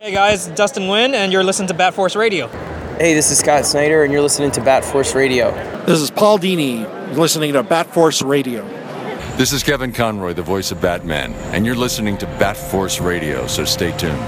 Hey guys, Dustin Nguyen, and you're listening to Bat Force Radio. Hey, this is Scott Snyder, and you're listening to Bat Force Radio. This is Paul Dini, listening to Bat Force Radio. This is Kevin Conroy, the voice of Batman, and you're listening to Bat Force Radio, so stay tuned.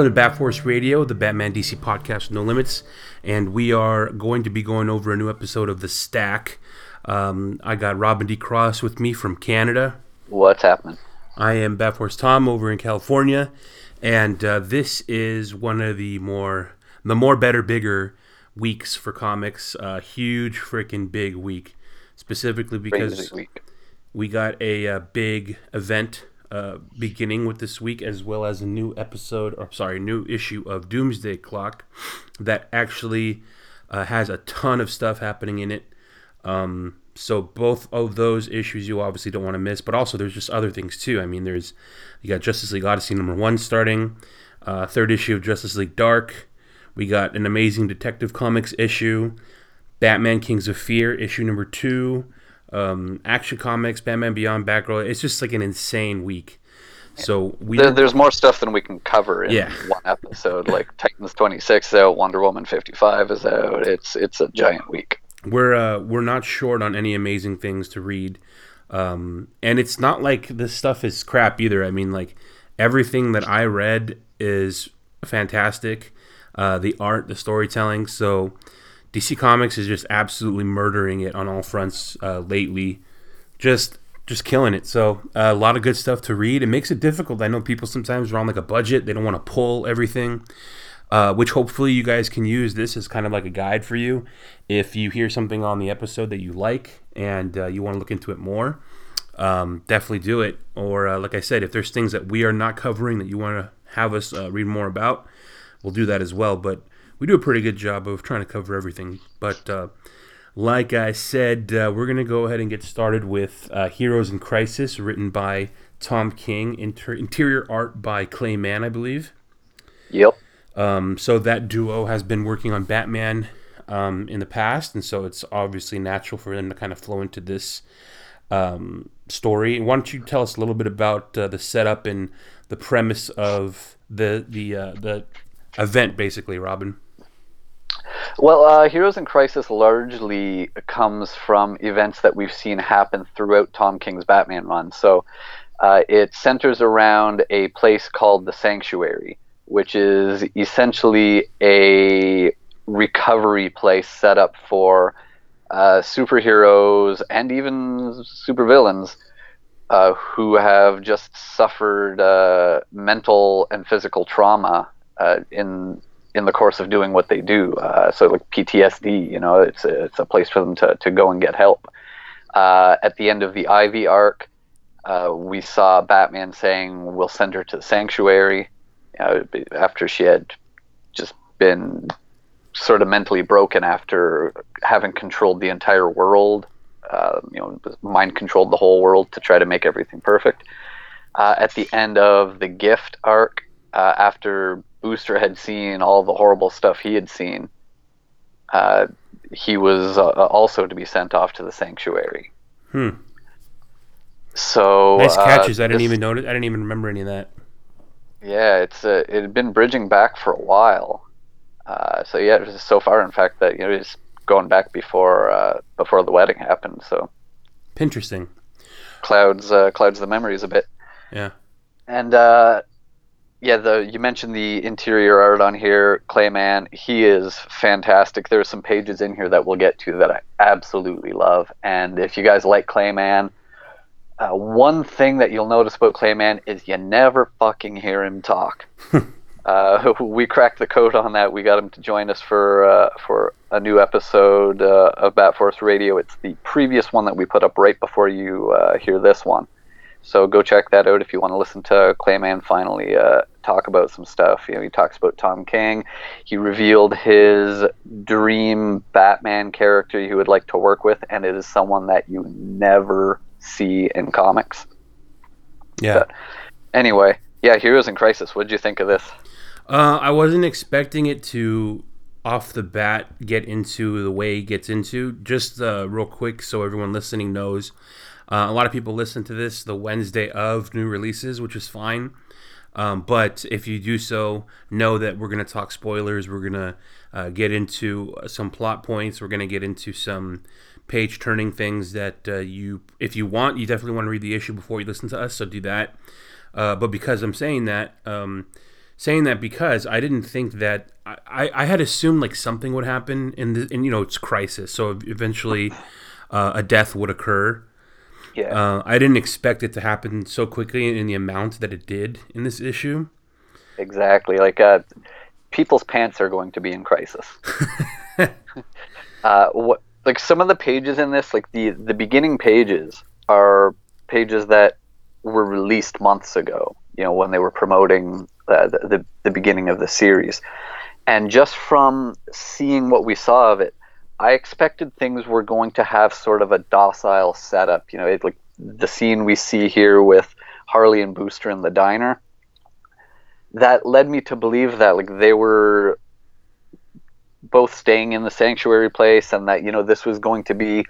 Welcome to Bat Force Radio, the Batman DC podcast, No Limits, and we are going to be going over a new episode of The Stack. Um, I got Robin D. Cross with me from Canada. What's happening? I am Bat Force Tom over in California, and uh, this is one of the more, the more better, bigger weeks for comics. Uh, huge freaking big week, specifically because we got a, uh big event uh, beginning with this week, as well as a new episode, or sorry, new issue of Doomsday Clock that actually uh, has a ton of stuff happening in it. Um, so both of those issues you obviously don't want to miss, but also there's just other things too. I mean, there's you got Justice League Odyssey number one starting, uh, third issue of Justice League Dark. We got an Amazing Detective Comics issue, Batman Kings of Fear issue number two um, Action Comics, Batman Beyond, Batgirl. It's just like an insane week. So we There, there's more stuff than we can cover in Yeah. one episode. Like Titans 26 is out, Wonder Woman 55 is out. It's it's a giant week. we're uh, we're not short on any amazing things to read, um, and it's not like this stuff is crap either. I mean, like everything that I read is fantastic. Uh, the art, the storytelling. So DC Comics is just absolutely murdering it on all fronts uh, lately. Just just killing it. So uh, a lot of good stuff to read. It makes it difficult. I know people sometimes are on like a budget. They don't want to pull everything. Uh, which hopefully you guys can use this as kind of like a guide for you if you hear something on the episode that you like and uh, you want to look into it more um, definitely do it or uh, like i said if there's things that we are not covering that you want to have us uh, read more about we'll do that as well but we do a pretty good job of trying to cover everything but uh, like i said uh, we're going to go ahead and get started with uh, heroes in crisis written by tom king inter- interior art by clay mann i believe Yep. um, so that duo has been working on Batman um, in the past, and so it's obviously natural for them to kind of flow into this um, story. Why don't you tell us a little bit about uh, the setup and the premise of the the uh, the event, basically, Robin? Well, uh, Heroes in Crisis largely comes from events that we've seen happen throughout Tom King's Batman run. So uh, it centers around a place called the Sanctuary, which is essentially a recovery place set up for uh, superheroes and even supervillains uh, who have just suffered uh, mental and physical trauma uh, in in the course of doing what they do. Uh, so like PTSD, you know, it's a, it's a place for them to, to go and get help. Uh, at the end of the Ivy arc, uh, we saw Batman saying, "We'll send her to the sanctuary," after she had just been sort of mentally broken after having controlled the entire world. Uh, you know, mind controlled the whole world to try to make everything perfect. Uh, at the end of the Gift arc, uh, after Booster had seen all the horrible stuff he had seen, uh, he was uh, also to be sent off to the sanctuary. Hmm. So Nice uh, catches. I didn't this- even notice. I didn't even remember any of that. Yeah, it's uh, it had been bridging back for a while. Uh, so yeah, it was so far, in fact, that you know it's going back before uh, before the wedding happened. So Interesting. clouds uh, clouds the memories a bit. Yeah. And uh, yeah, the you mentioned the interior art on here, Clay Mann. He is fantastic. There are some pages in here that we'll get to that I absolutely love. And if you guys like Clay Mann, uh, one thing that you'll notice about Clay Mann is you never fucking hear him talk. uh, we cracked the code on that. We got him to join us for uh, for a new episode uh, of Bat Force Radio. It's the previous one that we put up right before you uh, hear this one. So go check that out if you want to listen to Clay Mann finally uh, talk about some stuff. You know, he talks about Tom King. He revealed his dream Batman character he would like to work with, and it is someone that you never see in comics. Yeah. Anyway, yeah, Heroes in Crisis. What did you think of this? Uh, I wasn't expecting it to, off the bat, get into the way it gets into. Just uh, real quick, so everyone listening knows, uh, a lot of people listen to this the Wednesday of new releases, which is fine. Um, but if you do so, know that we're going to talk spoilers. We're going to uh, get into some plot points. We're going to get into some page turning things that uh, you, if you want, you definitely want to read the issue before you listen to us. So do that. Uh, but because I'm saying that, um, saying that because I didn't think that I, I had assumed like something would happen in the, and you know, it's crisis. So eventually uh, a death would occur. Yeah. Uh, I didn't expect it to happen so quickly in the amount that it did in this issue. Exactly. Like uh, people's pants are going to be in crisis. uh, what like some of the pages in this, like the the beginning pages, are pages that were released months ago. You know, when they were promoting uh, the, the the beginning of the series, and just from seeing what we saw of it, I expected things were going to have sort of a docile setup. You know, it, like the scene we see here with Harley and Booster in the diner. That led me to believe that like they were both staying in the sanctuary place, and that you know this was going to be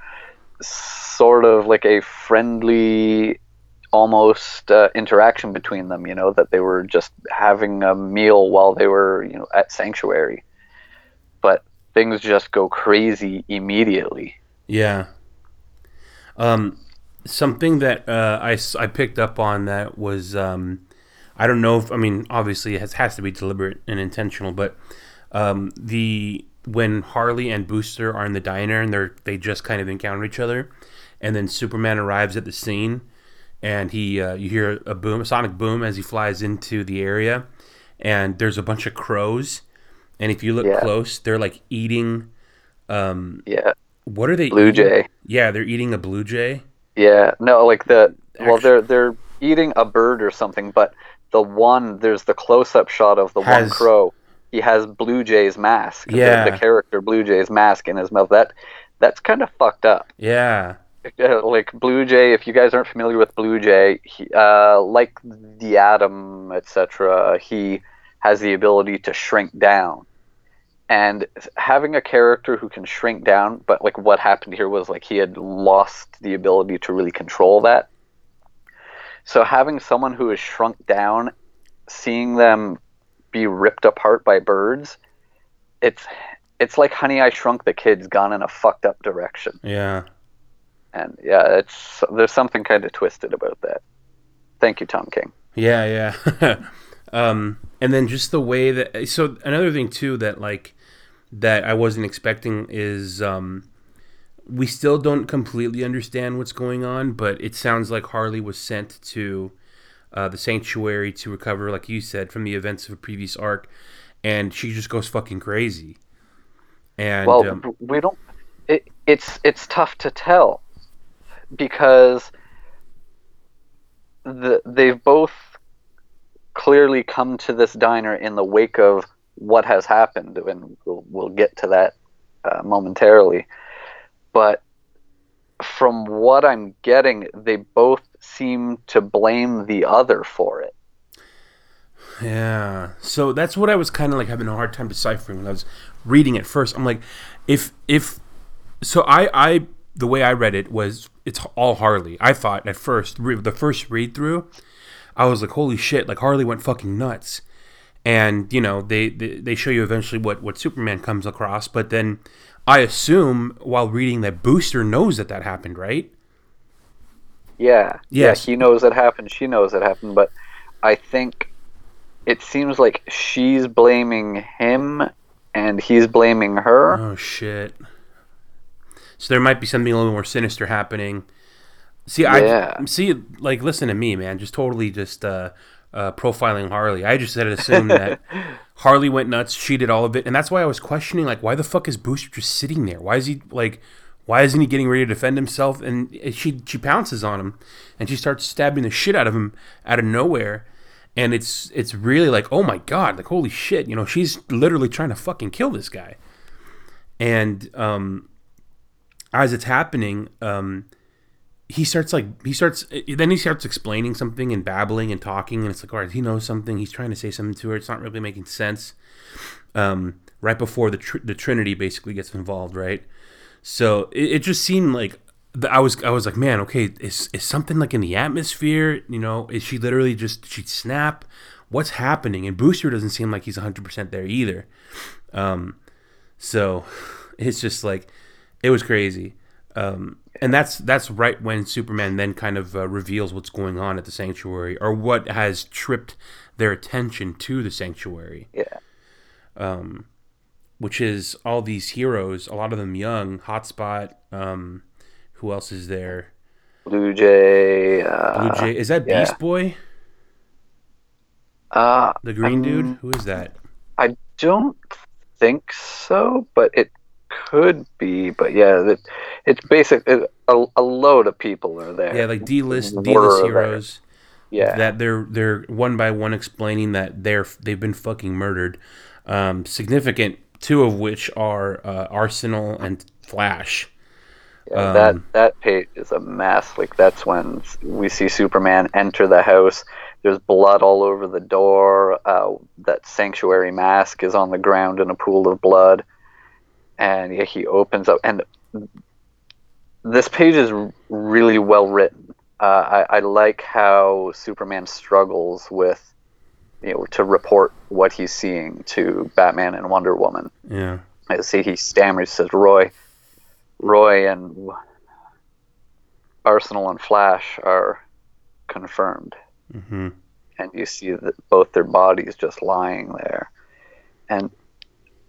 sort of like a friendly almost uh, interaction between them you know that they were just having a meal while they were you know at sanctuary but things just go crazy immediately Yeah. Um, something that uh, I, I picked up on that was um, I don't know if I mean obviously it has, has to be deliberate and intentional, but um, the when Harley and Booster are in the diner and they're they just kind of encounter each other, and then Superman arrives at the scene, and he uh, you hear a boom, a sonic boom as he flies into the area, and there's a bunch of crows, and if you look Yeah. close, they're like eating. Um, yeah what are they? blue eating? jay Yeah, they're eating a blue jay. Yeah, no, like the well, they're they're eating a bird or something, but the one there's the close-up shot of the one crow. He has Blue Jay's mask. the- Yeah. the, character Blue Jay's mask in his mouth. That that's kind of fucked up. Yeah, Like Blue Jay, if you guys aren't familiar with Blue Jay, he, uh, like the Atom, etc., he has the ability to shrink down. And having a character who can shrink down, but like what happened here was like he had lost the ability to really control that. So having someone who is shrunk down, seeing them be ripped apart by birds, it's it's like Honey I Shrunk the Kids gone in a fucked up direction. yeah, And yeah, it's there's something kind of twisted about that. Thank you, Tom King. yeah, yeah. um, and then just the way that so another thing too that like that I wasn't expecting is um, we still don't completely understand what's going on, but it sounds like Harley was sent to uh, the sanctuary to recover, like you said, from the events of a previous arc, and she just goes fucking crazy. And Well, um, we don't. It, it's it's tough to tell because the they've both clearly come to this diner in the wake of what has happened, and we'll, we'll get to that uh, momentarily. But from what I'm getting, they both seem to blame the other for it. Yeah. So that's what I was kind of like having a hard time deciphering when I was reading it first. I'm like, if if so, I I the way I read it was it's all Harley. I thought at first the first read through, I was like, holy shit! Like Harley went fucking nuts. And you know they, they they show you eventually what what Superman comes across, but then I assume while reading that Booster knows that that happened, right? Yeah. Yes. Yeah, he knows it happened. She knows it happened. But I think it seems like she's blaming him and he's blaming her. Oh shit. So there might be something a little more sinister happening. See, Yeah. I see. Like, listen to me, man. Just totally, just uh, uh, profiling Harley. I just had assumed that Harley went nuts. She did all of it, and that's why I was questioning like, why the fuck is Booster just sitting there? Why is he like? Why isn't he getting ready to defend himself? And she she pounces on him, and she starts stabbing the shit out of him out of nowhere. And it's it's really like, oh my god, like holy shit, you know, she's literally trying to fucking kill this guy. And um, as it's happening, um, he starts like he starts then he starts explaining something and babbling and talking and it's like all right he knows something he's trying to say something to her it's not really making sense. Um, right before the tr- the trinity basically gets involved right? So it, it just seemed like the, I was I was like man okay is is something like in the atmosphere you know? Is she literally just she snap? What's happening? And Booster doesn't seem like he's 100% there either. Um, so it's just like it was crazy um, and that's that's right when Superman then kind of uh, reveals what's going on at the sanctuary or what has tripped their attention to the sanctuary. Yeah. Um, which is all these heroes, a lot of them young. Hotspot. Um, who else is there? Blue Jay. Uh, Blue Jay. Is that yeah. Beast Boy? Uh, The green um, dude? Who is that? I don't think so, but it could be. But yeah, it, it's basic. It, a, a load of people are there. Yeah, like D-list D-list there. heroes. Yeah. that they're they're one by one explaining that they're they've been fucking murdered. Um, significant two of which are uh, Arsenal and Flash. Yeah, Um, that that page is a mess. Like that's when we see Superman enter the house. There's blood all over the door. Uh, that sanctuary mask is on the ground in a pool of blood, and yeah, he opens up. And this page is really well written. Uh, I, I like how Superman struggles with, you know, to report what he's seeing to Batman and Wonder Woman. Yeah, I see he stammers, says Roy, Roy and Arsenal and Flash are confirmed, hmm and you see that both their bodies just lying there, and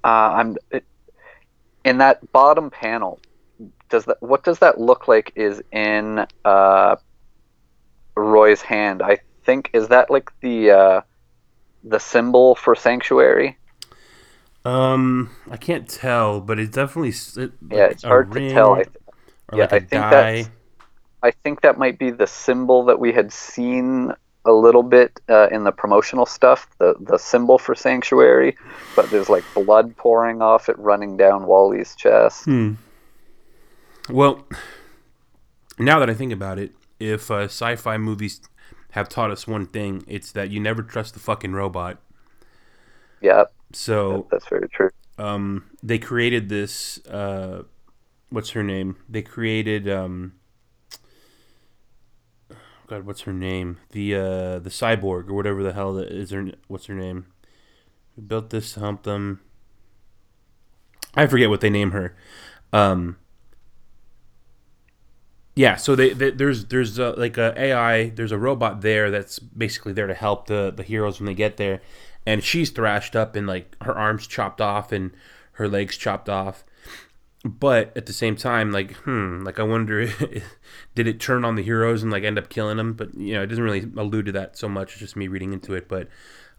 uh, I'm it, in that bottom panel. Does that what does that look like? Is in uh, Roy's hand? I think is that like the uh, the symbol for sanctuary. Um, I can't tell, but it's definitely it, Yeah, like it's hard to tell. I, yeah, like I think die. that's- I think that might be the symbol that we had seen a little bit uh, in the promotional stuff, the the symbol for sanctuary, but there's like blood pouring off it, running down Wally's chest. Hmm. Well, now that I think about it, if uh, sci-fi movies have taught us one thing, it's that you never trust the fucking robot. Yeah, So that's very true. um, they created this. Uh, what's her name? They created. Um, God, what's her name? The uh, the cyborg or whatever the hell that is her. What's her name? Who built this to hump them? I forget what they name her. Um, yeah, so they, they there's there's uh like a AI, there's a robot there that's basically there to help the the heroes when they get there, and she's thrashed up and like her arms chopped off and her legs chopped off. But at the same time, like, hmm, like I wonder, did it turn on the heroes and like end up killing them? But you know, it doesn't really allude to that so much. It's just me reading into it. But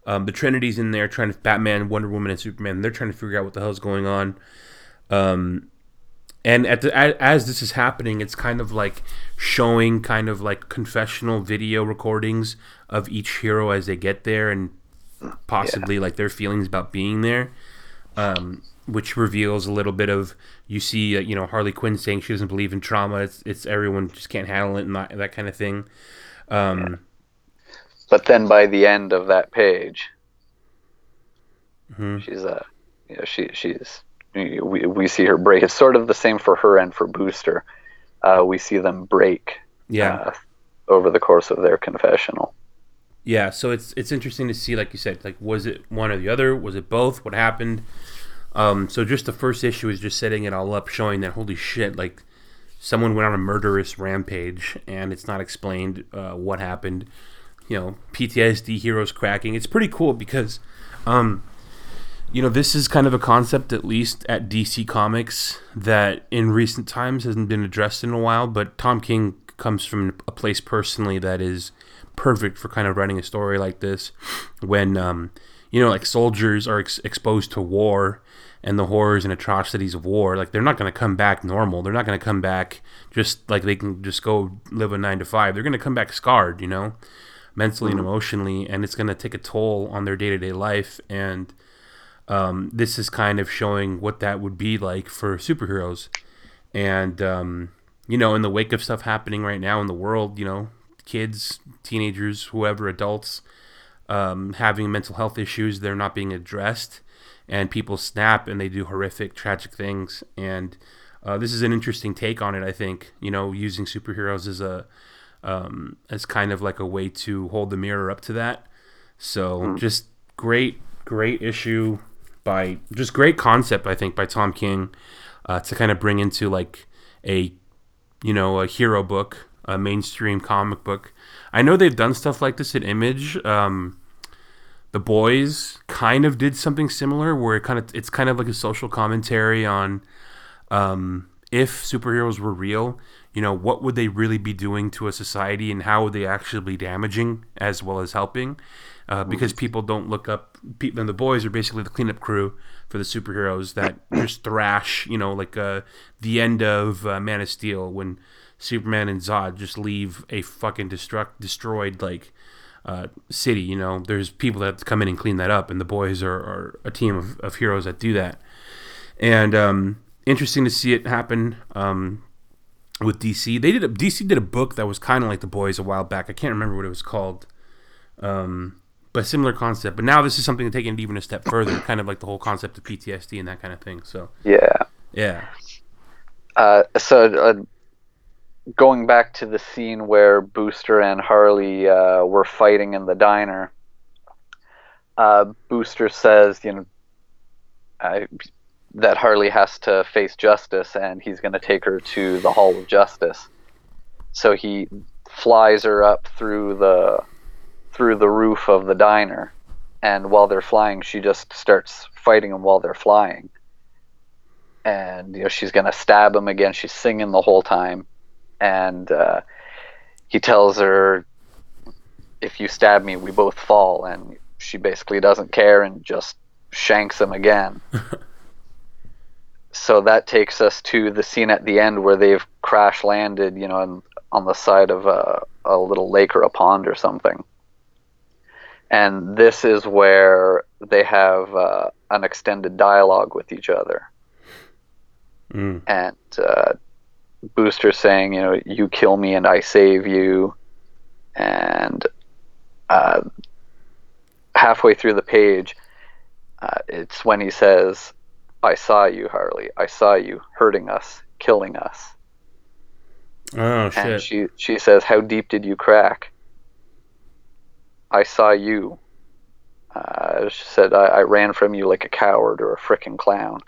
um, the Trinity's in there trying to Batman, Wonder Woman, and Superman. They're trying to figure out what the hell's going on. Um, and at the a- as this is happening, it's kind of like showing kind of like confessional video recordings of each hero as they get there, and possibly like their feelings about being there. Um, which reveals a little bit of you see uh, you know Harley Quinn saying she doesn't believe in trauma. It's it's everyone just can't handle it and that, that kind of thing. Um, But then by the end of that page, Mhm. she's uh, you know, she she's we we see her break. It's sort of the same for her and for Booster. Uh, we see them break yeah. uh, over the course of their confessional. Yeah, so it's it's interesting to see, like you said, like was it one or the other? Was it both? What happened? Um, so just the first issue is just setting it all up, showing that holy shit, like someone went on a murderous rampage, and it's not explained uh, what happened. You know, PTSD heroes cracking. It's pretty cool because, um, you know, this is kind of a concept, at least at DC Comics, that in recent times hasn't been addressed in a while. But Tom King comes from a place personally that is perfect for kind of writing a story like this when um, you know like soldiers are ex- exposed to war and the horrors and atrocities of war like they're not going to come back normal. They're not going to come back just like they can just go live a 9 to 5 they're going to come back scarred you know mentally and emotionally and it's going to take a toll on their day-to-day life. And um, this is kind of showing what that would be like for superheroes. And um, you know in the wake of stuff happening right now in the world you know kids teenagers whoever adults um, having mental health issues they're not being addressed and people snap and they do horrific tragic things. And uh, this is an interesting take on it i think. You know using superheroes as a um, as kind of like a way to hold the mirror up to that. So just great great issue by just great concept i think by tom king uh, to kind of bring into like a you know a hero book a mainstream comic book. I know they've done stuff like this at image um, the boys kind of did something similar where it kind of it's kind of like a social commentary on um, if superheroes were real you know what would they really be doing to a society and how would they actually be damaging as well as helping? Uh, because people don't look up people and the boys are basically the cleanup crew for the superheroes that just thrash you know like uh, the end of uh, man of steel when superman and zod just leave a fucking destruct destroyed like uh, city. You know, there's people that come in and clean that up, and the boys are, are a team of, of heroes that do that. And um, interesting to see it happen um, with DC. They did a, DC did a book that was kind of like the boys a while back. I can't remember what it was called, um, but similar concept. But now this is something taken even a step further, kind of like the whole concept of PTSD and that kind of thing. So Yeah. yeah, Uh, so uh, going back to the scene where Booster and Harley uh, were fighting in the diner, uh, Booster says, you know, I, that Harley has to face justice, and he's going to take her to the Hall of Justice. So he flies her up through the through the roof of the diner, and while they're flying, she just starts fighting them while they're flying. And you know she's gonna stab him again. She's singing the whole time, and uh, he tells her, "If you stab me, we both fall." And she basically doesn't care and just shanks him again. so that takes us to the scene at the end where they've crash landed, you know, on, on the side of a, a little lake or a pond or something. And this is where they have uh, an extended dialogue with each other. Mm. And uh, Booster saying, you know, you kill me and I save you. And uh, halfway through the page, uh, it's when he says, I saw you, Harley. I saw you hurting us, killing us. oh And shit, she, she says, How deep did you crack? I saw you. Uh, she said, I, I ran from you like a coward or a frickin' clown.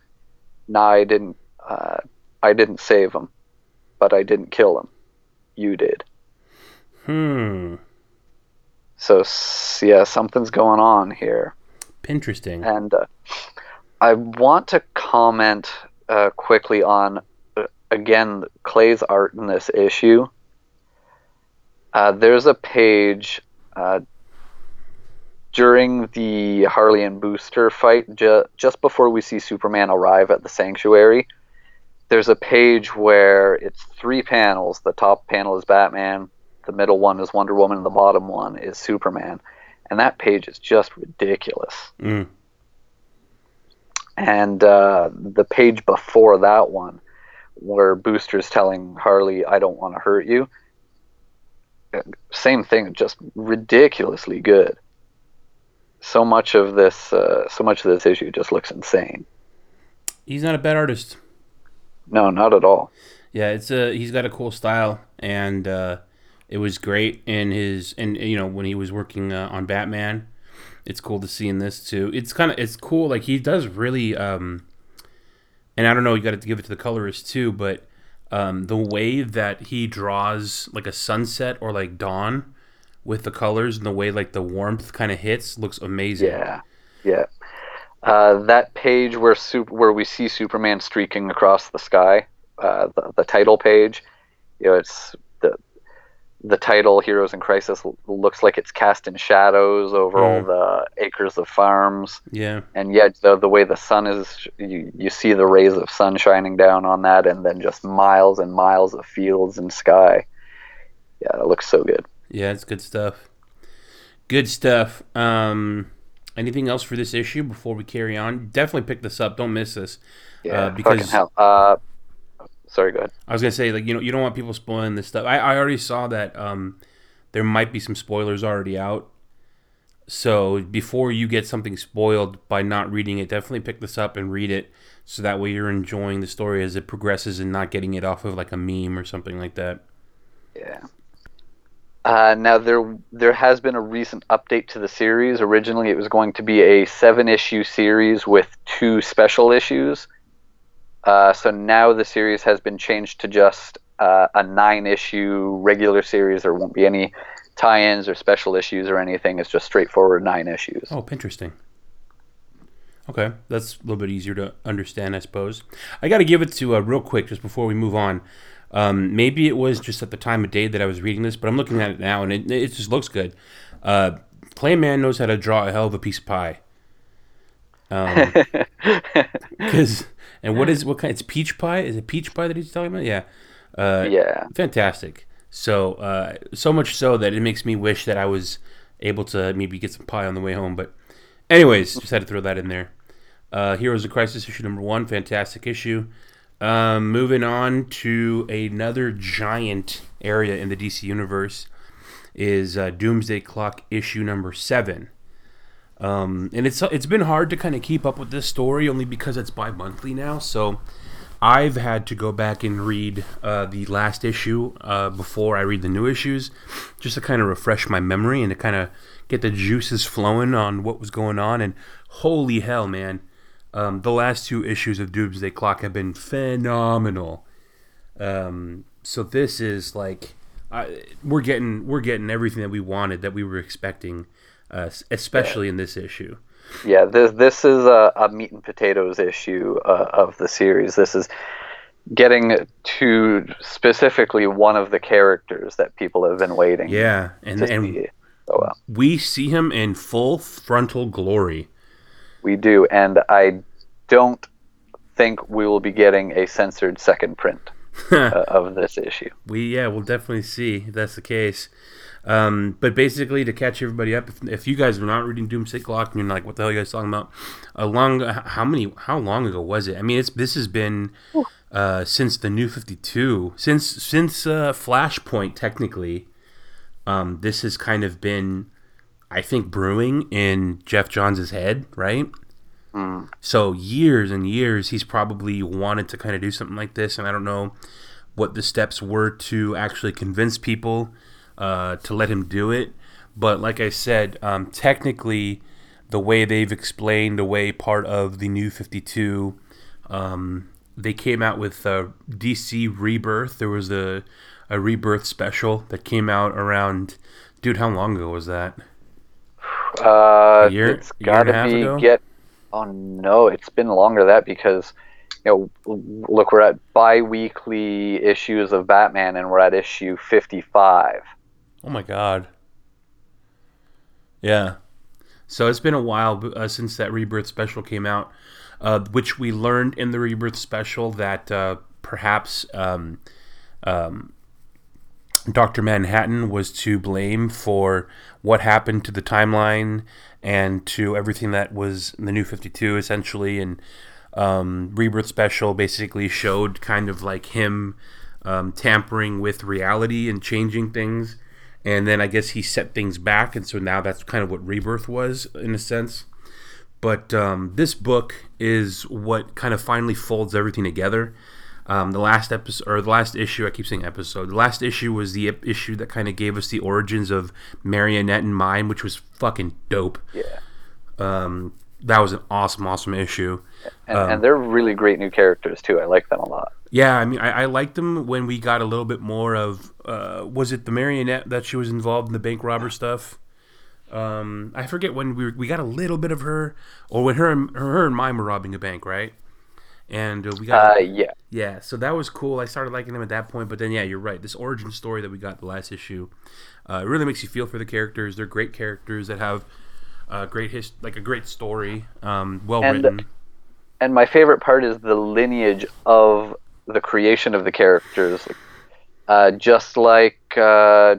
Nah, I didn't. Uh, I didn't save him, but I didn't kill him. You did. hmm, So yeah, something's going on here. interesting. And uh, I want to comment uh, quickly on, uh, again, Clay's art in this issue. Uh, there's a page uh, during the Harley and Booster fight, ju- just before we see Superman arrive at the sanctuary. There's a page where it's three panels. The top panel is Batman, the middle one is Wonder Woman, and the bottom one is Superman. And that page is just ridiculous Mm. and uh, the page before that one, where Booster's telling Harley, "I don't want to hurt you." Same thing, just ridiculously good. So much of this, uh, so much of this issue just looks insane. He's not a bad artist. No, not at all. Yeah, it's a he's got a cool style, and uh, it was great in his and you know when he was working uh, on Batman. It's cool to see in this too. It's kind of it's cool. Like he does really, um, and I don't know. You got to give it to the colorist too, but um, the way that he draws like a sunset or like dawn with the colors and the way like the warmth kind of hits looks amazing. Yeah, yeah. Uh, that page where super, where we see Superman streaking across the sky, uh, the, the title page, you know, it's the the title "Heroes in Crisis" looks like it's cast in shadows over all the acres of farms, Yeah. and yet the the way the sun is, you you see the rays of sun shining down on that, and then just miles and miles of fields and sky. Yeah, it looks so good. Yeah, it's good stuff. Good stuff. Um, anything else for this issue before we carry on? Definitely pick this up. Don't miss this. Yeah, Uh, because- hell. Uh, sorry, go ahead. I was gonna say like you know you don't want people spoiling this stuff. I, I already saw that um, there might be some spoilers already out. So before you get something spoiled by not reading it, definitely pick this up and read it, so that way you're enjoying the story as it progresses and not getting it off of like a meme or something like that. Yeah. Uh, now there there has been a recent update to the series. Originally, it was going to be a seven issue series with two special issues. Uh, so now the series has been changed to just uh, a nine issue regular series. There won't be any tie-ins or special issues or anything. It's just straightforward nine issues. Oh, interesting. Okay, that's a little bit easier to understand, I suppose. I got to give it to uh, real quick just before we move on. Um, maybe it was just at the time of day that I was reading this, but I'm looking at it now and it, it just looks good. Uh, Clay Mann knows how to draw a hell of a piece of pie. Um, cause, and what is what kind? It's peach pie. Is it peach pie that he's talking about? Yeah. Uh, Yeah. fantastic. So uh, so much so that it makes me wish that I was able to maybe get some pie on the way home. But anyways, just had to throw that in there. Uh, Heroes of Crisis issue number one, fantastic issue. Um, moving on to another giant area in the DC universe is uh, Doomsday Clock issue number seven. Um, and it's it's been hard to kind of keep up with this story only because it's bi-monthly now. So I've had to go back and read uh, the last issue uh, before I read the new issues, just to kind of refresh my memory and to kind of get the juices flowing on what was going on. And holy hell, man, um, the last two issues of Doomsday Clock have been phenomenal. Um, so this is like I, we're getting we're getting everything that we wanted that we were expecting, uh, especially in this issue. Yeah, this this is a, a meat and potatoes issue uh, of the series. This is getting to specifically one of the characters that people have been waiting. Yeah, and and see. Oh well, we see him in full frontal glory. We do, and I don't think we will be getting a censored second print uh, of this issue. We yeah, we'll definitely see if that's the case. Um, but basically, to catch everybody up, if, if you guys are not reading Doomsday Clock and you're like, "What the hell are you guys talking about?" A long, how many, how long ago was it? I mean, it's this has been uh, since the New Fifty Two, since since uh, Flashpoint. Technically, um, this has kind of been, I think, brewing in Geoff Johns' head, right? So years and years, he's probably wanted to kind of do something like this, and I don't know what the steps were to actually convince people uh, to let him do it. But like I said, um, technically, the way they've explained away part of the new 52, um, they came out with uh, DC Rebirth. There was a, a Rebirth special that came out around. Dude, how long ago was that? Uh, year- it's a year and a got to be ago? get. Oh no, it's been longer than that because you know, look, we're at bi-weekly issues of Batman, and we're at issue fifty-five. Oh my god. Yeah. So it's been a while uh, since that Rebirth special came out, uh, which we learned in the Rebirth special that uh, perhaps um, um, Dr. Manhattan was to blame for what happened to the timeline and to everything that was the New 52, essentially. And um, Rebirth special basically showed kind of like him um, tampering with reality and changing things. And then I guess he set things back. And so now that's kind of what Rebirth was, in a sense. But um, this book is what kind of finally folds everything together. Um, the last episode, or the last issue, I keep saying episode. The last issue was the issue that kind of gave us the origins of Marionette and Mime, which was fucking dope. Yeah, Um, that was an awesome, awesome issue. and, Um, and they're really great new characters too. I like them a lot. Yeah, I mean, I, I liked them when we got a little bit more of. Uh, was it the marionette that she was involved in the bank robber stuff? Um, I forget when we were, we got a little bit of her, or when her and her and mime were robbing a bank, right? And uh, we got Uh, yeah. yeah, so that was cool. I started liking him at that point, but then yeah, you're right. This origin story that we got the last issue, uh, it really makes you feel for the characters. They're great characters that have uh, great his like a great story, um, well And- written. and my favorite part is the lineage of the creation of the characters. Uh, just like uh,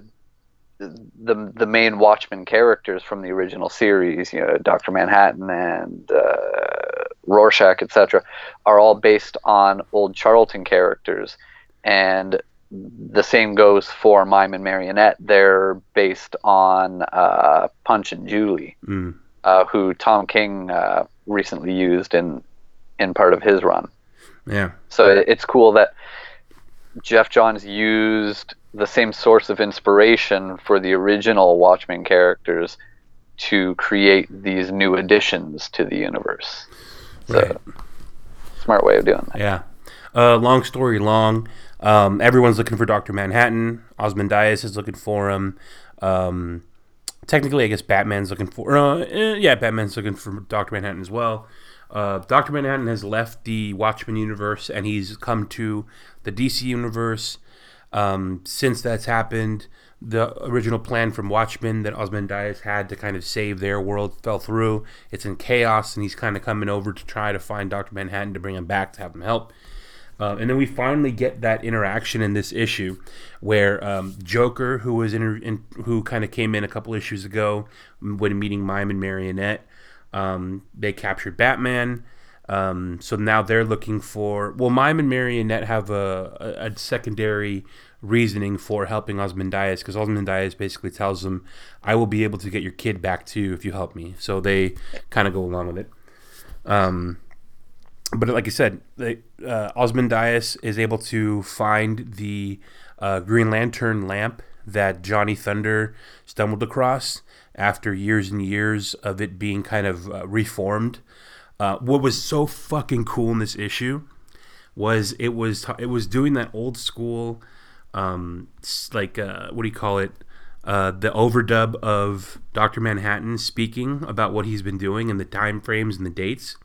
the the main Watchmen characters from the original series, you know, Doctor Manhattan and uh, Rorschach, etc., are all based on old Charlton characters, and the same goes for Mime and Marionette. They're based on uh, Punch and Jewelee, Mm. uh, who Tom King uh, recently used in in part of his run. Yeah, So it- it's cool that Geoff Johns used the same source of inspiration for the original Watchmen characters to create these new additions to the universe. So Right. smart way of doing that. yeah. Uh, long story long. Um, everyone's looking for Doctor Manhattan. Osmondias is looking for him. Um, technically, I guess Batman's looking for. Uh, eh, yeah, Batman's looking for Doctor Manhattan as well. Uh, Doctor Manhattan has left the Watchmen universe and he's come to the DC universe. Um, since that's happened, the original plan from Watchmen that Osmondias had to kind of save their world fell through. It's in chaos, and he's kind of coming over to try to find Doctor Manhattan to bring him back to have him help. Uh, and then we finally get that interaction in this issue, where um, Joker, who was in, in who kind of came in a couple issues ago when meeting Mime and Marionette, um, they captured Batman. Um, so now they're looking for. Well, Mime and Marionette have a, a, a secondary reasoning for helping Osmondias because Osmondias basically tells them, "I will be able to get your kid back to you if you help me." So they kind of go along with it. Um, but like I said, they, uh, Osmondias is able to find the uh, Green Lantern lamp that Johnny Thunder stumbled across after years and years of it being kind of uh, reformed. Uh, what was so fucking cool in this issue was it was it was doing that old school, um, like uh, what do you call it? Uh, the overdub of Doctor Manhattan speaking about what he's been doing and the time frames and the dates.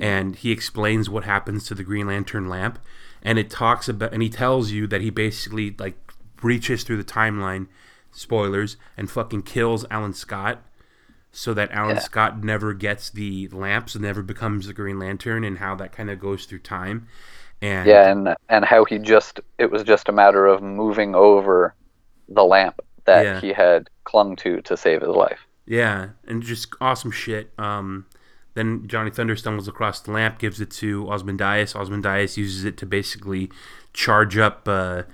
And he explains what happens to the Green Lantern lamp, and it talks about and he tells you that he basically like reaches through the timeline, spoilers, and fucking kills Alan Scott, so that Alan Yeah. Scott never gets the lamps and never becomes the Green Lantern, and how that kind of goes through time, and Yeah, and and how he just it was just a matter of moving over the lamp that Yeah. he had clung to to save his life. Yeah, and just awesome shit. Um, then Johnny Thunder stumbles across the lamp, gives it to Osmondias. Osmondias uses it to basically charge up uh,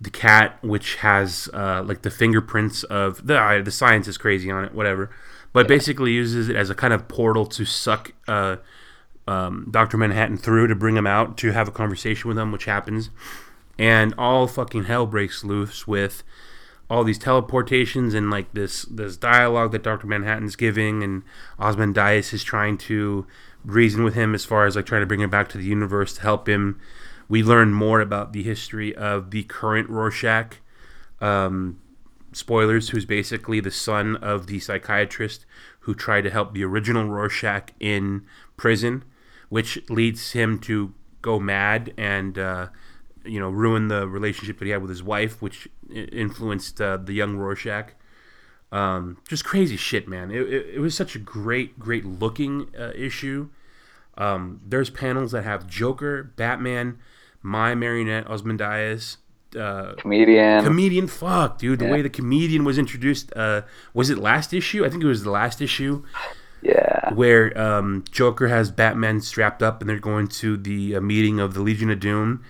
the cat, which has uh, like the fingerprints of the uh, the science is crazy on it, whatever. But basically uses it as a kind of portal to suck uh, um, Doctor Manhattan through to bring him out to have a conversation with him, which happens, and all fucking hell breaks loose with all these teleportations and like this this dialogue that Doctor Manhattan's giving, and Osmondias is trying to reason with him as far as like trying to bring him back to the universe to help him. We learn more about the history of the current Rorschach. Um, spoilers, who's basically the son of the psychiatrist who tried to help the original Rorschach in prison, which leads him to go mad and uh, you know ruin the relationship that he had with his wife, which influenced uh, the young Rorschach. Um, just crazy shit, man. It, it, it was such a great, great looking uh, issue. Um, there's panels that have Joker, Batman, my marionette, Osmondias, uh, Comedian. comedian. Fuck, dude. The Yeah. way the comedian was introduced. Uh, was it last issue? I think it was the last issue yeah. where um, Joker has Batman strapped up and they're going to the uh, meeting of the Legion of Doom,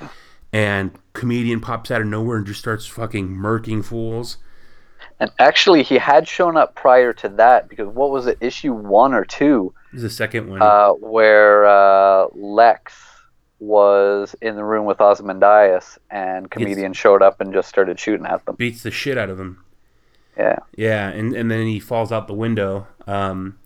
and comedian pops out of nowhere and just starts fucking murking fools. And actually, he had shown up prior to that because what was it, issue one or two, This is the second one. uh, where uh, Lex was in the room with Osmond Ozymandias, and comedian showed up and just started shooting at them. Beats the shit out of them. Yeah, Yeah, and, and then he falls out the window. Um,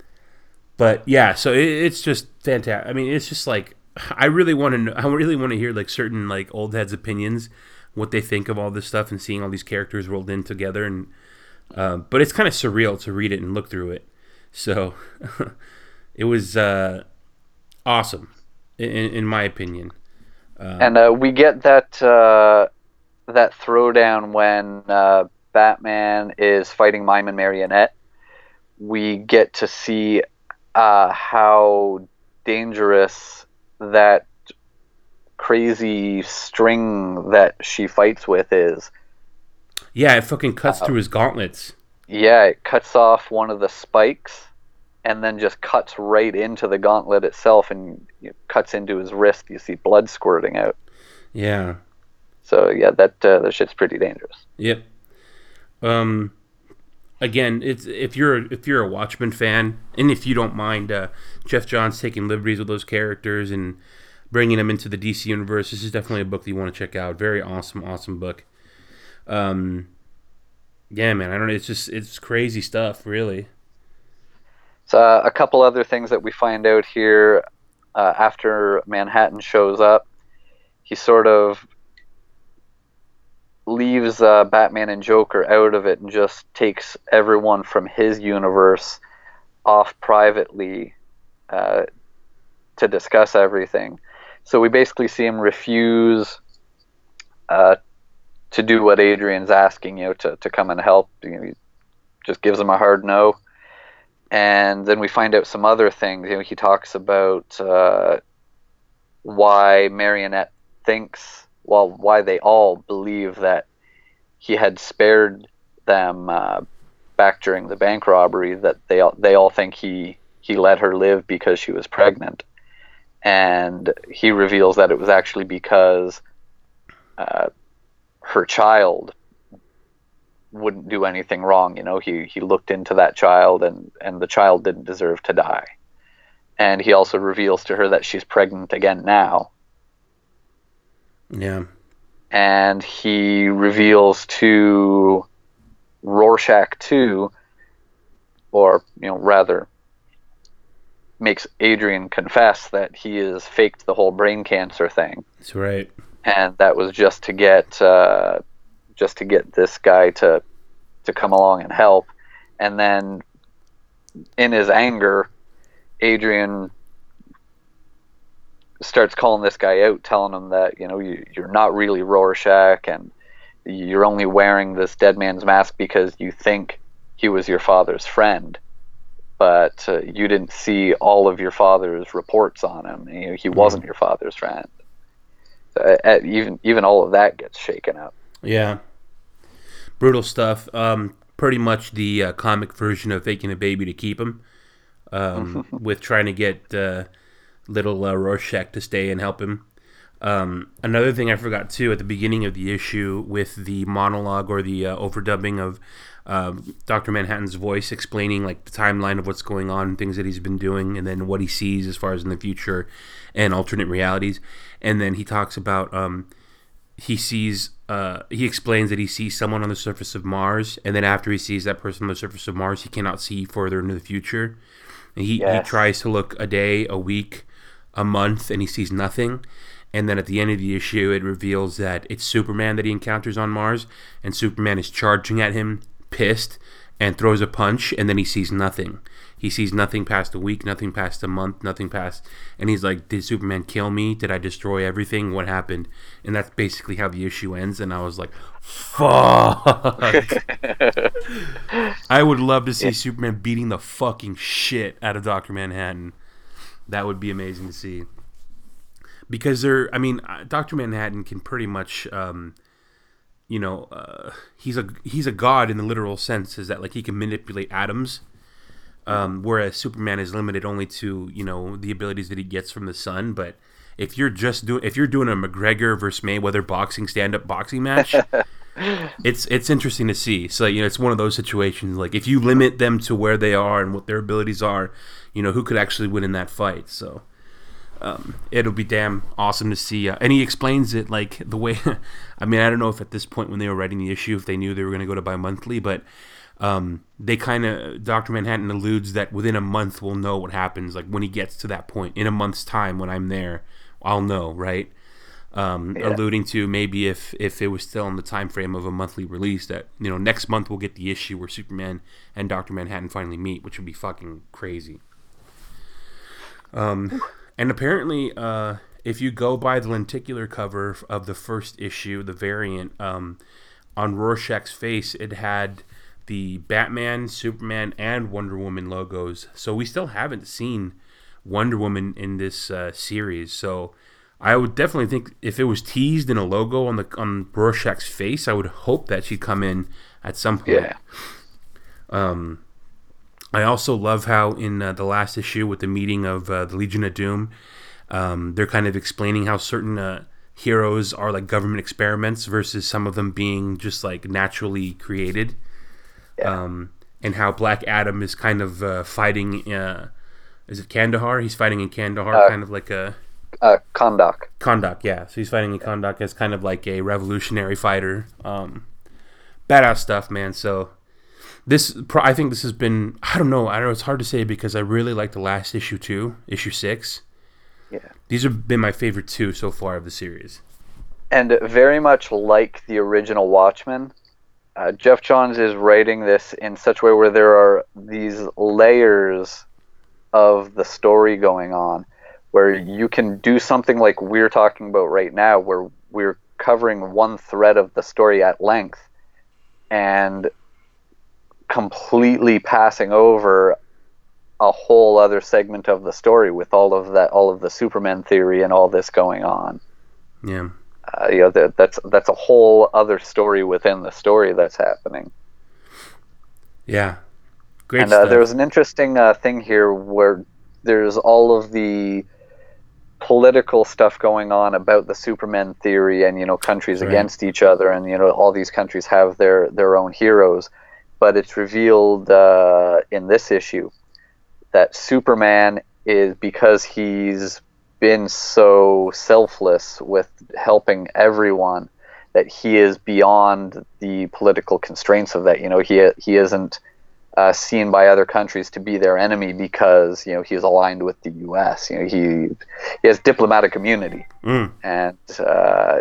but yeah, so it, it's just fantastic. I mean, it's just like I really want to know. I really want to hear like certain like old heads' opinions, what they think of all this stuff, and seeing all these characters rolled in together. And uh, but it's kind of surreal to read it and look through it. So it was uh, awesome, in, in my opinion. and uh, we get that uh, that throwdown when uh, Batman is fighting Mime and Marionette. We get to see uh, how dangerous that crazy string that she fights with is. Yeah, it fucking cuts through his gauntlets. Yeah, it cuts off one of the spikes and then just cuts right into the gauntlet itself and you know, cuts into his wrist. You see blood squirting out. Yeah. So yeah, that uh, that shit's pretty dangerous. Yep. Um, again, it's if you're if you're a Watchmen fan, and if you don't mind uh, Geoff Johns taking liberties with those characters and bringing them into the DC universe, this is definitely a book that you want to check out. Very awesome, awesome book. Um, yeah, man, I don't know. It's just it's crazy stuff, really. So uh, a couple other things that we find out here uh, after Manhattan shows up, he sort of leaves uh, Batman and Joker out of it and just takes everyone from his universe off privately uh, to discuss everything. So we basically see him refuse uh, to do what Adrian's asking, you know, to, to come and help. You know, he just gives him a hard no and then we find out some other things. You know, he talks about uh, why Marionette thinks, well, why they all believe that he had spared them uh, back during the bank robbery. That they all, they all think he he let her live because she was pregnant, and he reveals that it was actually because uh, her child wouldn't do anything wrong. You know, he he looked into that child and and the child didn't deserve to die. And he also reveals to her that she's pregnant again now. Yeah. And he reveals to Rorschach too, or you know, rather makes Adrian confess that he has faked the whole brain cancer thing. That's right. And that was just to get uh, just to get this guy to to come along and help. And then in his anger, Adrian starts calling this guy out, telling him that you know you, you're not really Rorschach, and you're only wearing this dead man's mask because you think he was your father's friend, but uh, you didn't see all of your father's reports on him. You know, he wasn't your father's friend. So, uh, even even all of that gets shaken up. Yeah. Brutal stuff. Um, pretty much the uh, comic version of faking a baby to keep him, um, with trying to get uh, little uh, Rorschach to stay and help him. Um, another thing I forgot too at the beginning of the issue with the monologue or the uh, overdubbing of um, Doctor Manhattan's voice explaining like the timeline of what's going on, things that he's been doing, and then what he sees as far as in the future and alternate realities. And then he talks about um, he sees uh, he explains that he sees someone on the surface of Mars, and then after he sees that person on the surface of Mars, he cannot see further into the future. And he, Yes. he tries to look a day, a week, a month, and he sees nothing. And then at the end of the issue, it reveals that it's Superman that he encounters on Mars, and Superman is charging at him, pissed, and throws a punch, and then he sees nothing. He sees nothing past a week, nothing past a month, nothing past. And he's like, Did Superman kill me? Did I destroy everything? What happened? And that's basically how the issue ends. And I was like, Fuck. I would love to see Superman beating the fucking shit out of Dr. Manhattan. That would be amazing to see. Because they're, I mean, uh, Dr. Manhattan can pretty much. Um, you know, uh, he's a he's a god in the literal sense, is that like he can manipulate atoms, um, whereas Superman is limited only to you know the abilities that he gets from the sun. But if you're just doing if you're doing a McGregor versus Mayweather boxing stand up boxing match, it's it's interesting to see. So you know, it's one of those situations. Like if you limit them to where they are and what their abilities are, you know, who could actually win in that fight. So um, it'll be damn awesome to see. Uh, and he explains it like the way. I mean, I don't know if at this point when they were writing the issue, if they knew they were going to go to bi-monthly, but um, they kind of Doctor Manhattan alludes that within a month we'll know what happens. Like when he gets to that point, in a month's time, when I'm there, I'll know, right? Um, Alluding to maybe if if it was still in the time frame of a monthly release, that you know next month we'll get the issue where Superman and Doctor Manhattan finally meet, which would be fucking crazy. Um, And apparently, uh, if you go by the lenticular cover of the first issue, the variant, um, on Rorschach's face, it had the Batman, Superman, and Wonder Woman logos. So we still haven't seen Wonder Woman in this uh, series. So I would definitely think if it was teased in a logo on the on Rorschach's face, I would hope that she'd come in at some point. Yeah. Um, I also love how in uh, the last issue with the meeting of uh, the Legion of Doom, um, they're kind of explaining how certain uh, heroes are like government experiments versus some of them being just like naturally created. Um, and how Black Adam is kind of uh, fighting. Uh, is it Kandahar? He's fighting in Kandahar, Uh, kind of like a Uh, Kahndaq. Kahndaq. Yeah, so he's fighting in Kahndaq as kind of like a revolutionary fighter. Um, badass stuff, man. So this, I think this has been. I don't know. I don't know. It's hard to say because I really like the last issue too, issue six. Yeah. These have been my favorite two so far of the series. And very much like the original Watchmen, uh, Geoff Johns is writing this in such a way where there are these layers of the story going on, where you can do something like we're talking about right now, where we're covering one thread of the story at length and completely passing over a whole other segment of the story with all of that all of the superman theory and all this going on Yeah. Uh, you know that, that's that's a whole other story within the story that's happening Yeah. Great and uh, there was an interesting uh, thing here where there's all of the political stuff going on about the Superman theory and you know countries Right. against each other and you know all these countries have their their own heroes but it's revealed uh, in this issue that Superman is because he's been so selfless with helping everyone that he is beyond the political constraints of that you know he he isn't uh, seen by other countries to be their enemy because you know he's aligned with the U.S. You know he he has diplomatic immunity, Mm. and uh,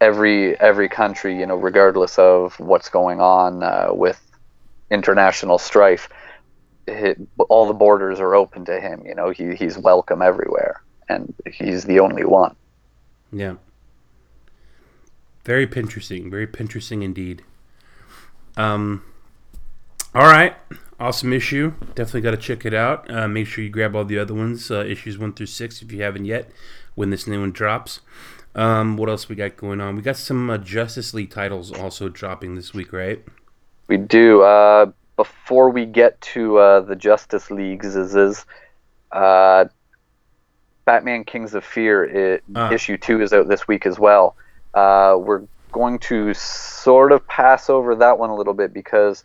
every every country you know regardless of what's going on uh, with international strife, it, all the borders are open to him. You know he he's welcome everywhere, and he's the only one. Yeah. Very Pinteresting. Very Pinteresting indeed. Um. All right. Awesome issue. Definitely got to check it out. Uh, make sure you grab all the other ones, uh, issues one through six, if you haven't yet, when this new one drops. Um, what else we got going on? We got some uh, Justice League titles also dropping this week, right? We do. Uh, before we get to uh, the Justice Leagues, is, is uh, Batman Kings of Fear it, Ah. issue two is out this week as well. Uh, we're going to sort of pass over that one a little bit because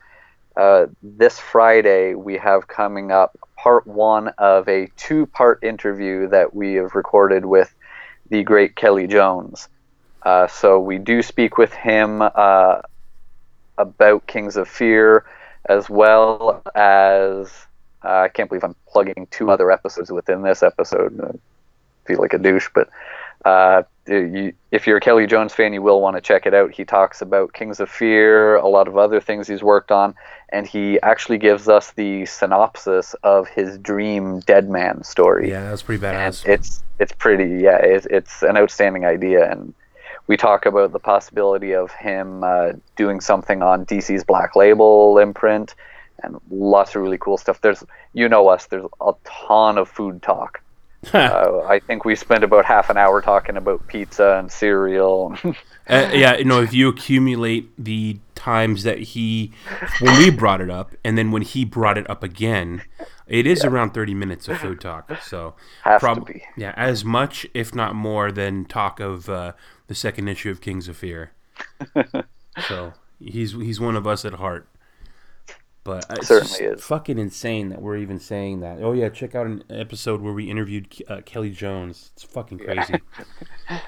uh, this Friday we have coming up part one of a two part interview that we have recorded with the great Kelly Jones. Uh, so we do speak with him uh, about Kings of Fear, as well as uh, I can't believe I'm plugging two other episodes within this episode. I feel like a douche, but uh, you, if you're a Kelly Jones fan, you will want to check it out. He talks about Kings of Fear, a lot of other things he's worked on, and he actually gives us the synopsis of his dream Dead Man story. Yeah, that was pretty And badass. it's it's pretty yeah it's, it's an outstanding idea and we talk about the possibility of him uh, doing something on DC's Black Label imprint and lots of really cool stuff. There's you know us. There's a ton of food talk. uh, I think we spent about half an hour talking about pizza and cereal. Uh, yeah, you know, if you accumulate the times that he, when we brought it up, and then when he brought it up again, it is around 30 minutes of food talk. So, Has to be. Yeah, as much, if not more, than talk of uh, the second issue of Kings of Fear. so, he's he's one of us at heart. But uh, it's Certainly is. fucking insane that we're even saying that. Oh, yeah, check out an episode where we interviewed uh, Kelly Jones. It's fucking crazy.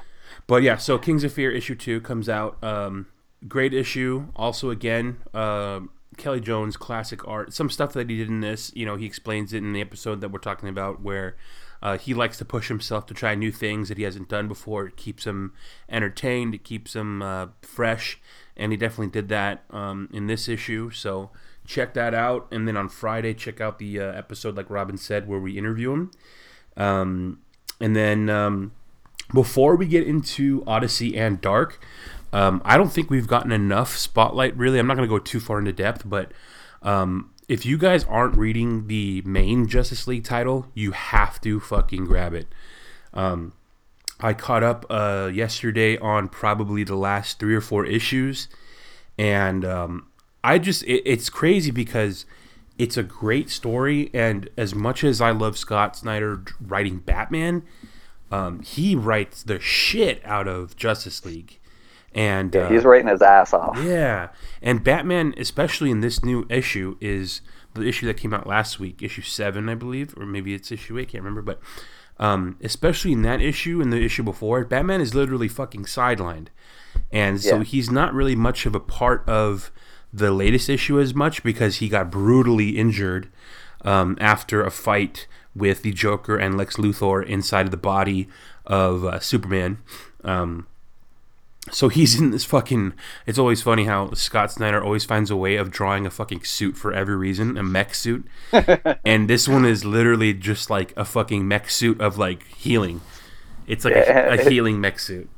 But yeah, so Kings of Fear issue two comes out. Um, great issue. Also, again, uh, Kelly Jones classic art. Some stuff that he did in this, you know, he explains it in the episode that we're talking about, where uh, he likes to push himself to try new things that he hasn't done before. It keeps him entertained. It keeps him uh, fresh, and he definitely did that um, in this issue. So check that out. And then on Friday, check out the uh, episode, like Robin said, where we interview him. Um, and then um, before we get into Odyssey and Dark, um, I don't think we've gotten enough spotlight. Really, I'm not going to go too far into depth, but um, if you guys aren't reading the main Justice League title, you have to fucking grab it. Um, I caught up uh, yesterday on probably the last three or four issues, and um, I just it, it's crazy because it's a great story, and as much as I love Scott Snyder writing Batman, um, he writes the shit out of Justice League, and Yeah, uh, he's writing his ass off. yeah, and Batman, especially in this new issue, is the issue that came out last week, issue seven, I believe, or maybe it's issue eight, can't remember. But um, especially in that issue and the issue before, Batman is literally fucking sidelined, and so Yeah. he's not really much of a part of the latest issue as much because he got brutally injured um, after a fight with the Joker and Lex Luthor inside of the body of uh, Superman. Um, so he's in this fucking. It's always funny how Scott Snyder always finds a way of drawing a fucking suit for every reason, a mech suit. and this one is literally just like a fucking mech suit of like healing. It's like a, Yeah. a healing mech suit.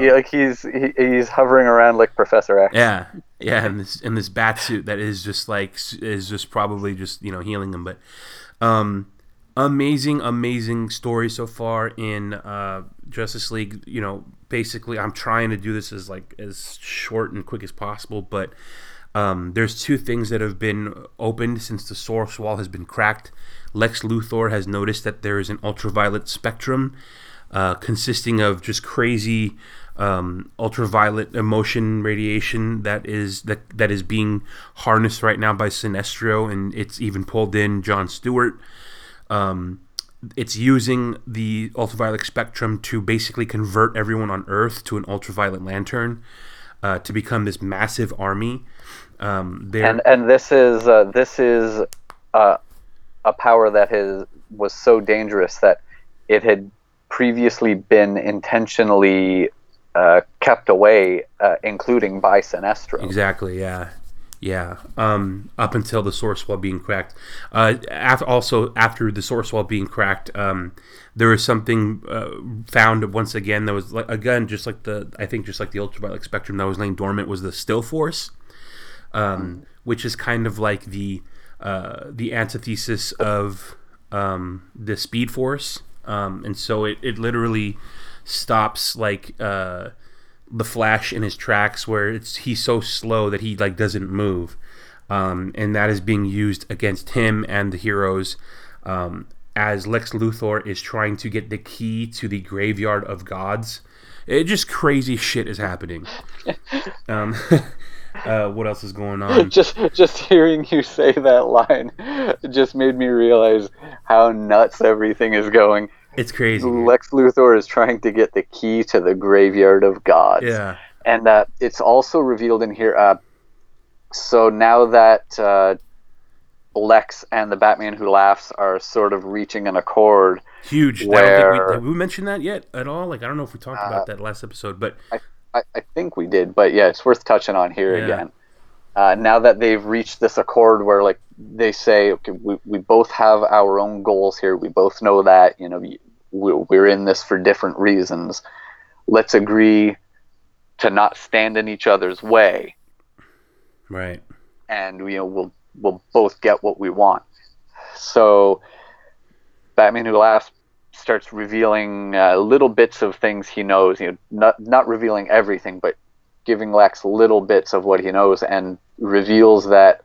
yeah, like he's he, he's hovering around like Professor X. Yeah, yeah, and this and this bat suit that is just like is just probably just you know healing him, but um, amazing, amazing story so far in uh, Justice League. You know, basically, I'm trying to do this as like as short and quick as possible, but um, there's two things that have been opened since the source wall has been cracked. Lex Luthor has noticed that there is an ultraviolet spectrum uh, consisting of just crazy um, ultraviolet emotion radiation that is that that is being harnessed right now by Sinestro, and it's even pulled in John Stewart. Um, it's using the ultraviolet spectrum to basically convert everyone on Earth to an ultraviolet lantern uh, to become this massive army. Um, and and this is uh, this is uh, a power that has was so dangerous that it had previously been intentionally uh, kept away, uh, including by Sinestro. Exactly. Yeah. Yeah. Um, up until the source wall being cracked. Uh, after, also after the source wall being cracked, um, there was something uh, found once again that was like again just like the I think just like the ultraviolet spectrum that was laying dormant was the still force, um, which is kind of like the uh, the antithesis of um, the speed force, um, and so it, it literally stops like uh, the Flash in his tracks, where it's he's so slow that he like doesn't move, um, and that is being used against him and the heroes. Um, as Lex Luthor is trying to get the key to the graveyard of gods, it just crazy shit is happening. um, uh, what else is going on? just just hearing you say that line just made me realize how nuts everything is going. It's crazy. Lex Luthor is trying to get the key to the graveyard of gods. Yeah. and uh, it's also revealed in here. Uh, so now that uh, Lex and the Batman Who Laughs are sort of reaching an accord, Huge. I Where- we, did we mention that yet at all? Like I don't know if we talked Uh, about that last episode, but I, I think we did, but yeah, it's worth touching on here Yeah. again. Uh, now that they've reached this accord where, like, they say, okay, we, we both have our own goals here. We both know that, you know, we, we're in this for different reasons. Let's agree to not stand in each other's way. right. and you know we'll we'll both get what we want. So Batman Who Laughs starts revealing uh, little bits of things he knows. You know, not not revealing everything, but giving Lex little bits of what he knows, and reveals that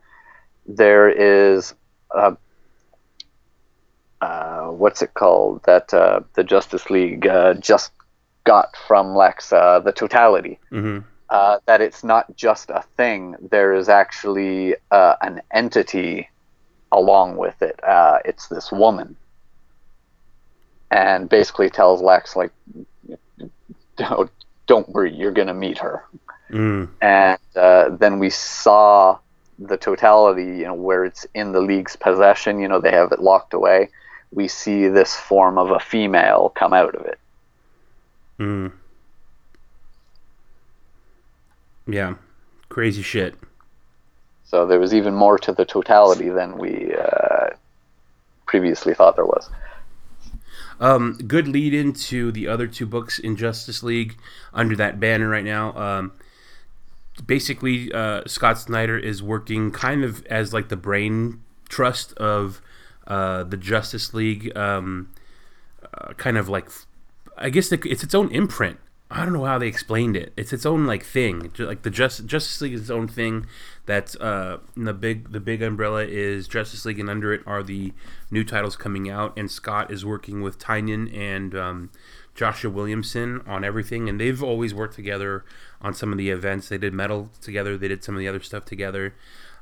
there is a uh, what's it called that uh, the Justice League uh, just got from Lex uh, the totality hmm uh, that it's not just a thing. There is actually uh, an entity along with it. Uh, it's this woman, and basically tells Lex like, "Don't, don't worry, you're gonna meet her." Mm. And uh, then we saw the totality, you know, where it's in the league's possession. You know, they have it locked away. We see this form of a female come out of it. Mm. Yeah. Crazy shit. So there was even more to the totality than we uh, previously thought there was. Um, good lead into the other two books in Justice League under that banner right now. Um, basically, uh, Scott Snyder is working kind of as like the brain trust of uh, the Justice League. Um, uh, kind of like, I guess it's its own imprint. I don't know how they explained it. It's its own like thing. Like the Just, Justice League is its own thing. That's uh, the big the big umbrella is Justice League, and under it are the new titles coming out. And Scott is working with Tynion and um, Joshua Williamson on everything, and they've always worked together on some of the events. They did Metal together. They did some of the other stuff together.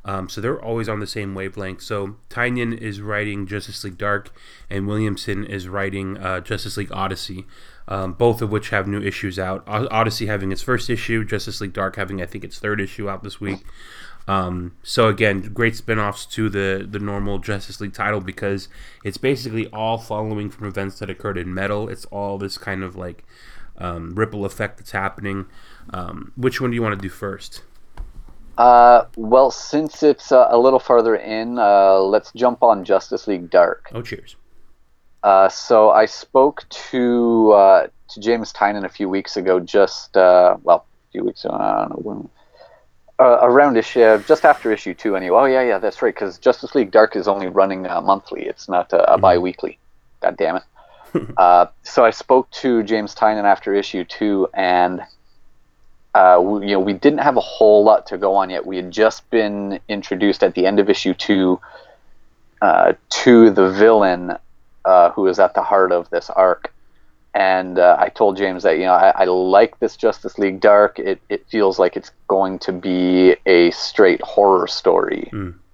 Um, so they're always on the same wavelength. So Tynion is writing Justice League Dark, and Williamson is writing uh, Justice League Odyssey, um, both of which have new issues out. O- Odyssey having its first issue, Justice League Dark having I think its third issue out this week. Um, so again, great spin-offs to the the normal Justice League title because it's basically all following from events that occurred in Metal. It's all this kind of like um, ripple effect that's happening. Um, which one do you want to do first? Uh, well, since it's uh, a little farther in, uh, let's jump on Justice League Dark. Oh, cheers. Uh, so I spoke to uh, to James Tynion a few weeks ago, just uh, well, a few weeks ago, I don't know when, uh, around issue, just after issue two. Anyway, oh yeah, yeah, that's right, because Justice League Dark is only running uh, monthly; it's not uh, a bi-weekly. God damn it! uh, so I spoke to James Tynion after issue two, and uh, we, you know we didn't have a whole lot to go on yet. We had just been introduced at the end of issue two uh, to the villain uh, who is at the heart of this arc. And uh, I told James that you know I, I like this Justice League Dark. It it feels like it's going to be a straight horror story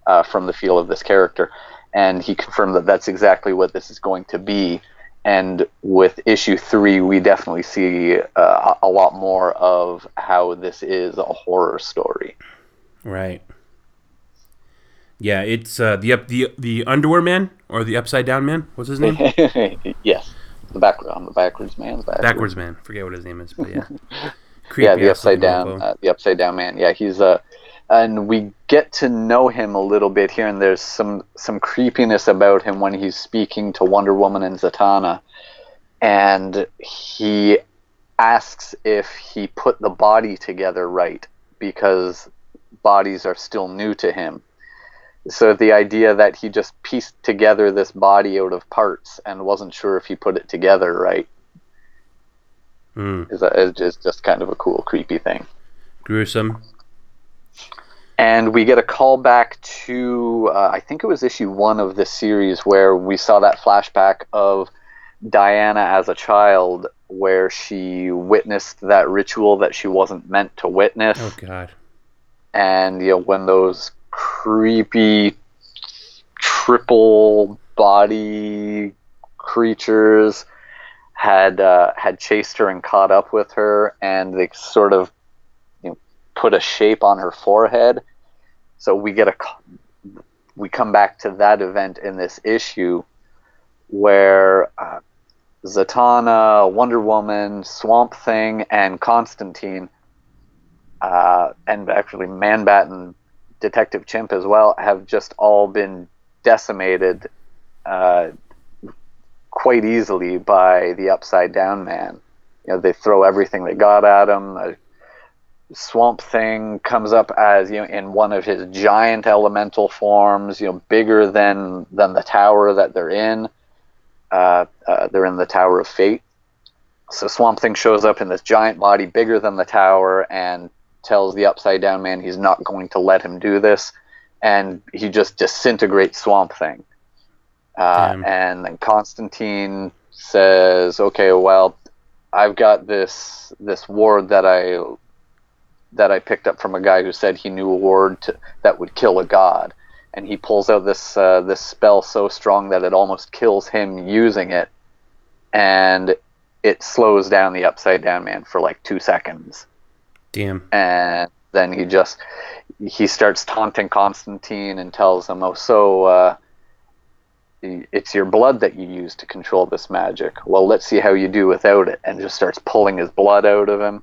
uh, from the feel of this character, and he confirmed that that's exactly what this is going to be. And with issue three, we definitely see uh, a a lot more of how this is a horror story. Right. Yeah, it's uh, the up the the underwear man or the upside down man. What's his name? yes, the background, the backwards man, the backwards. Backwards man. Forget what his name is, but yeah. yeah, the upside down, uh, the upside down man. Yeah, he's uh, and we get to know him a little bit here, and there's some some creepiness about him when he's speaking to Wonder Woman and Zatanna, and he asks if he put the body together right because bodies are still new to him. So the idea that he just pieced together this body out of parts and wasn't sure if he put it together right Hmm. is, a, is just- just kind of a cool, creepy thing. Gruesome. And we get a call back to, uh, I think it was issue one of this series where we saw that flashback of Diana as a child where she witnessed that ritual that she wasn't meant to witness. Oh God. and you know when those creepy triple body creatures had uh, had chased her and caught up with her, and they sort of you know put a shape on her forehead. So we get a we come back to that event in this issue where uh, Zatanna, Wonder Woman, Swamp Thing, and Constantine uh, and actually Man-Bat and Detective Chimp as well have just all been decimated uh, quite easily by the Upside Down Man. You know, they throw everything they got at him. The Swamp Thing comes up as you know in one of his giant elemental forms. You know, bigger than than the tower that they're in. Uh, uh, they're in the Tower of Fate. So Swamp Thing shows up in this giant body, bigger than the tower, and tells the Upside Down Man he's not going to let him do this, and he just disintegrates Swamp Thing. Uh, and then Constantine says, "Okay, well, I've got this this ward that I that I picked up from a guy who said he knew a ward to, that would kill a god." And he pulls out this uh, this spell so strong that it almost kills him using it, and it slows down the Upside Down Man for like two seconds Damn. and then he just he starts taunting Constantine and tells him, "Oh, so uh, it's your blood that you use to control this magic. Well, let's see how you do without it." And just starts pulling his blood out of him.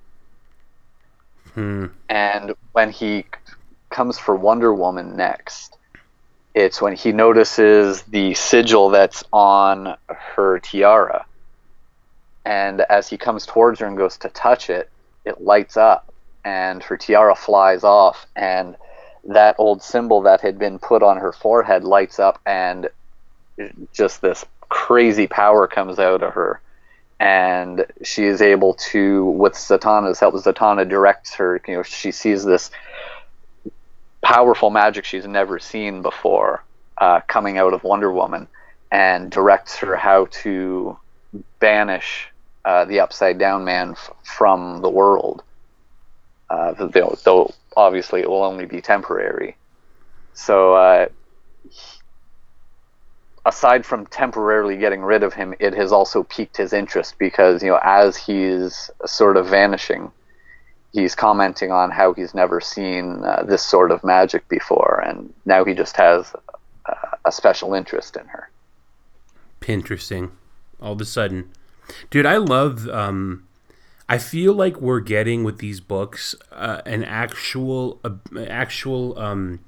Hmm. And when he comes for Wonder Woman next, it's when he notices the sigil that's on her tiara. and as he comes towards her and goes to touch it, it lights up, and her tiara flies off, and that old symbol that had been put on her forehead lights up, and just this crazy power comes out of her. And she is able to with Zatanna's help Zatanna directs her you know she sees this powerful magic she's never seen before uh, coming out of Wonder Woman and directs her how to banish uh, the upside down man f- from the world uh, though obviously it will only be temporary so uh, aside from temporarily getting rid of him, it has also piqued his interest because you know as he's sort of vanishing, he's commenting on how he's never seen uh, this sort of magic before, and now he just has uh, a special interest in her. Interesting. All of a sudden, dude, I love. Um, I feel like we're getting with these books uh, an actual, uh, actual, um,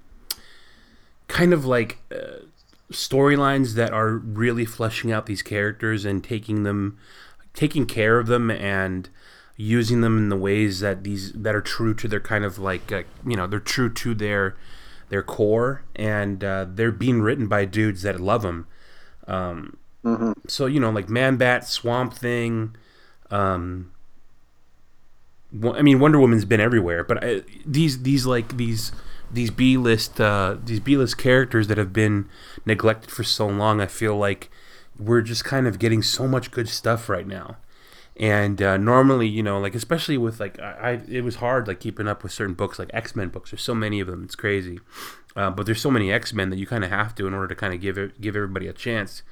kind of like uh, storylines that are really fleshing out these characters and taking them taking care of them and using them in the ways that these that are true to their kind of like uh, you know they're true to their their core and uh, they're being written by dudes that love them um, mm-hmm. so you know like man bat swamp thing um, I mean Wonder Woman's been everywhere but I, these these like these these B list uh, these B list characters that have been neglected for so long. I feel like we're just kind of getting so much good stuff right now. And uh, normally, you know, like especially with like I, I, it was hard like keeping up with certain books, like X Men books. There's so many of them, it's crazy. Uh, but there's so many X Men that you kind of have to in order to kind of give it, give everybody a chance.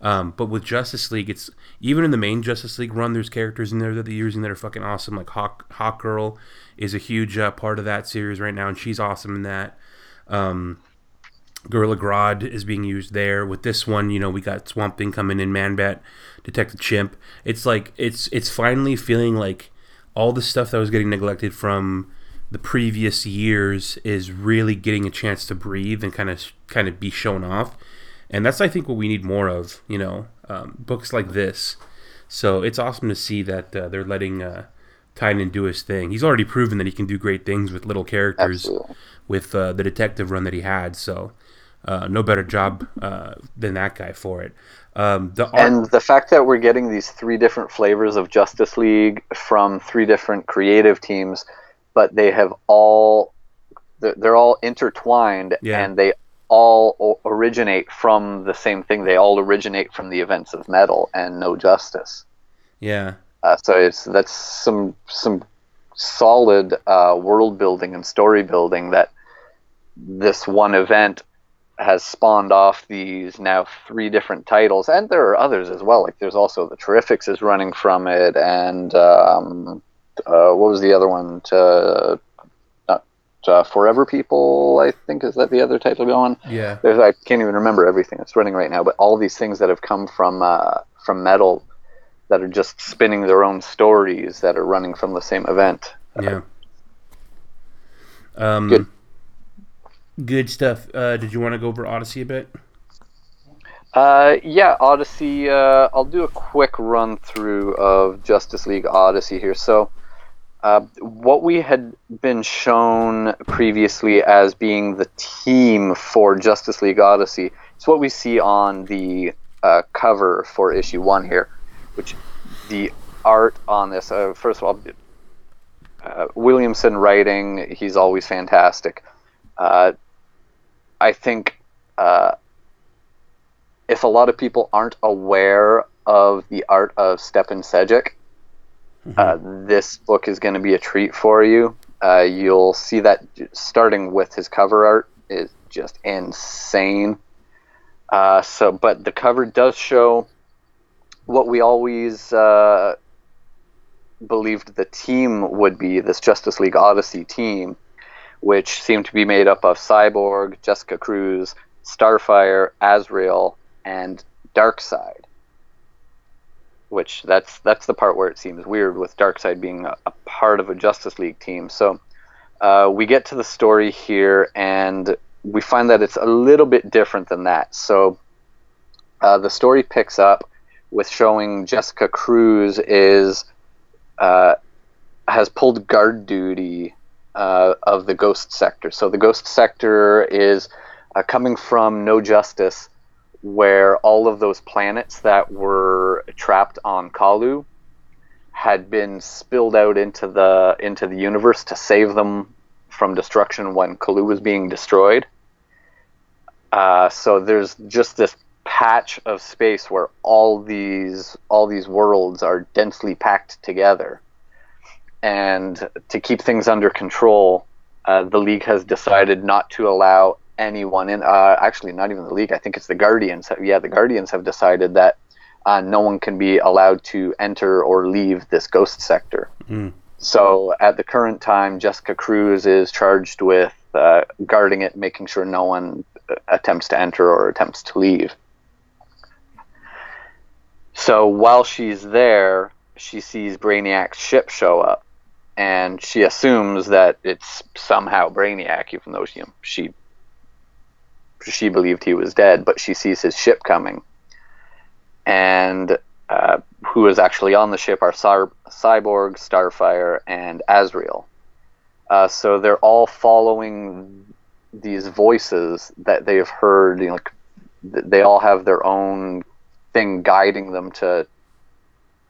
Um, but with Justice League, it's even in the main Justice League run, there's characters in there that they're using that are fucking awesome. Like Hawk Hawk Girl is a huge uh, part of that series right now, and she's awesome in that. Um, Gorilla Grodd is being used there. With this one, you know, we got Swamp Thing coming in, Man Bat, Detective Chimp. It's like it's it's finally feeling like all the stuff that was getting neglected from the previous years is really getting a chance to breathe and kind of kind of be shown off. And that's I think what we need more of, you know, um, books like this. So it's awesome to see that uh, they're letting uh, Tynion do his thing. He's already proven that he can do great things with little characters Absolutely. with uh, the detective run that he had. So uh, no better job uh, than that guy for it. Um, the art- and the fact that we're getting these three different flavors of Justice League from three different creative teams, but they have all they're, they're all intertwined Yeah. and they all o- originate from the same thing. They all originate from the events of Metal and No Justice. yeah, Uh, so it's that's some some solid uh, world building and story building that this one event has spawned off these now three different titles, and there are others as well. Like there's also the Terrifics is running from it, and um, uh, what was the other one? To, not uh, Forever People, I think is that the other title going. yeah, There's I can't even remember everything that's running right now, but all these things that have come from uh, from Metal that are just spinning their own stories that are running from the same event. yeah. Um, Good. good stuff. Uh, did you want to go over Odyssey a bit? Uh, yeah, Odyssey. Uh, I'll do a quick run through of Justice League Odyssey here. So, uh, what we had been shown previously as being the team for Justice League Odyssey, it's what we see on the uh, cover for issue one here, which the art on this. Uh, first of all, uh, Williamson writing, he's always fantastic. Uh, I think. If a lot of people aren't aware of the art of Stjepan Sejic, uh, this book is going to be a treat for you. Uh, you'll see that starting with his cover art is just insane. Uh, so, but the cover does show what we always uh, believed the team would be this Justice League Odyssey team, which seemed to be made up of Cyborg, Jessica Cruz, Starfire, Azrael, and Darkseid. Which that's that's the part where it seems weird with Darkseid being a, a part of a Justice League team. So uh, we get to the story here, and we find that it's a little bit different than that. So uh, the story picks up with showing Jessica Cruz is uh, has pulled guard duty uh, of the Ghost Sector. So the Ghost Sector is uh, coming from No Justice, where all of those planets that were trapped on Colu had been spilled out into the into the universe to save them from destruction when Colu was being destroyed. Uh, so there's just this patch of space where all these all these worlds are densely packed together, and to keep things under control, uh, the league has decided not to allow anyone in. Uh, actually, not even the league. I think it's the Guardians. Yeah, the Guardians have decided that uh, no one can be allowed to enter or leave this ghost sector. So at the current time, Jessica Cruz is charged with uh, guarding it, making sure no one uh, attempts to enter or attempts to leave. So while she's there, she sees Brainiac's ship show up, and she assumes that it's somehow Brainiac, even though she she she believed he was dead. But she sees his ship coming, and uh, who is actually on the ship are Cy- Cyborg, Starfire, and Azrael. Uh, so they're all following these voices that they've heard. You know, like, they all have their own thing guiding them to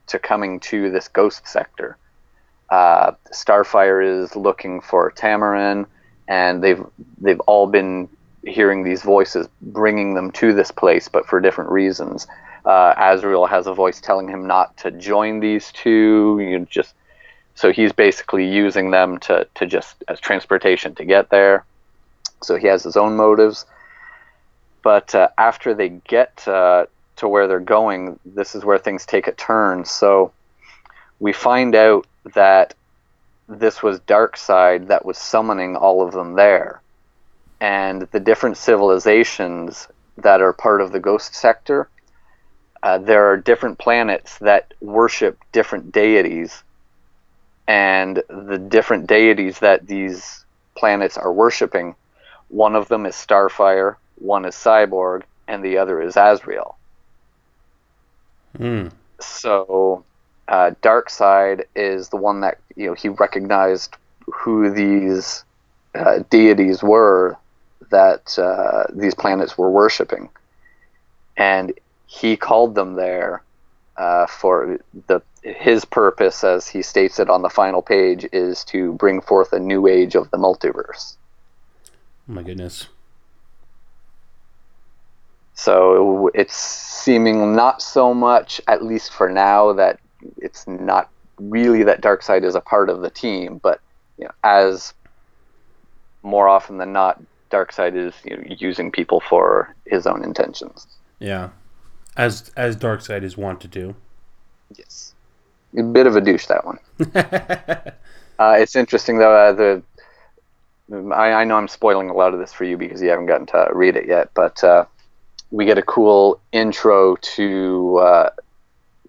to coming to this ghost sector. Uh, Starfire is looking for Tamaran, and they've they've all been hearing these voices bringing them to this place, but for different reasons. Uh, Azrael has a voice telling him not to join these two. You know, just so he's basically using them to to just as transportation to get there. So he has his own motives. But uh, after they get uh, to where they're going, this is where things take a turn. So we find out that this was Darkseid that was summoning all of them there. And the different civilizations that are part of the Ghost Sector, uh, there are different planets that worship different deities. And the different deities that these planets are worshiping, one of them is Starfire, one is Cyborg, and the other is Azrael. Hmm. So, uh, Darkseid is the one that you know he recognized who these uh, deities were that uh, these planets were worshiping, and he called them there uh, for the his purpose, as he states it on the final page, is to bring forth a new age of the multiverse. Oh my goodness. So it's seeming not so much, at least for now, that it's not really that Darkseid is a part of the team, but you know, as more often than not, Darkseid is you know, using people for his own intentions. Yeah. As as Darkseid is wont to do. Yes, a bit of a douche that one. uh, it's interesting though. Uh, the I, I know I'm spoiling a lot of this for you because you haven't gotten to read it yet, but uh, we get a cool intro to uh,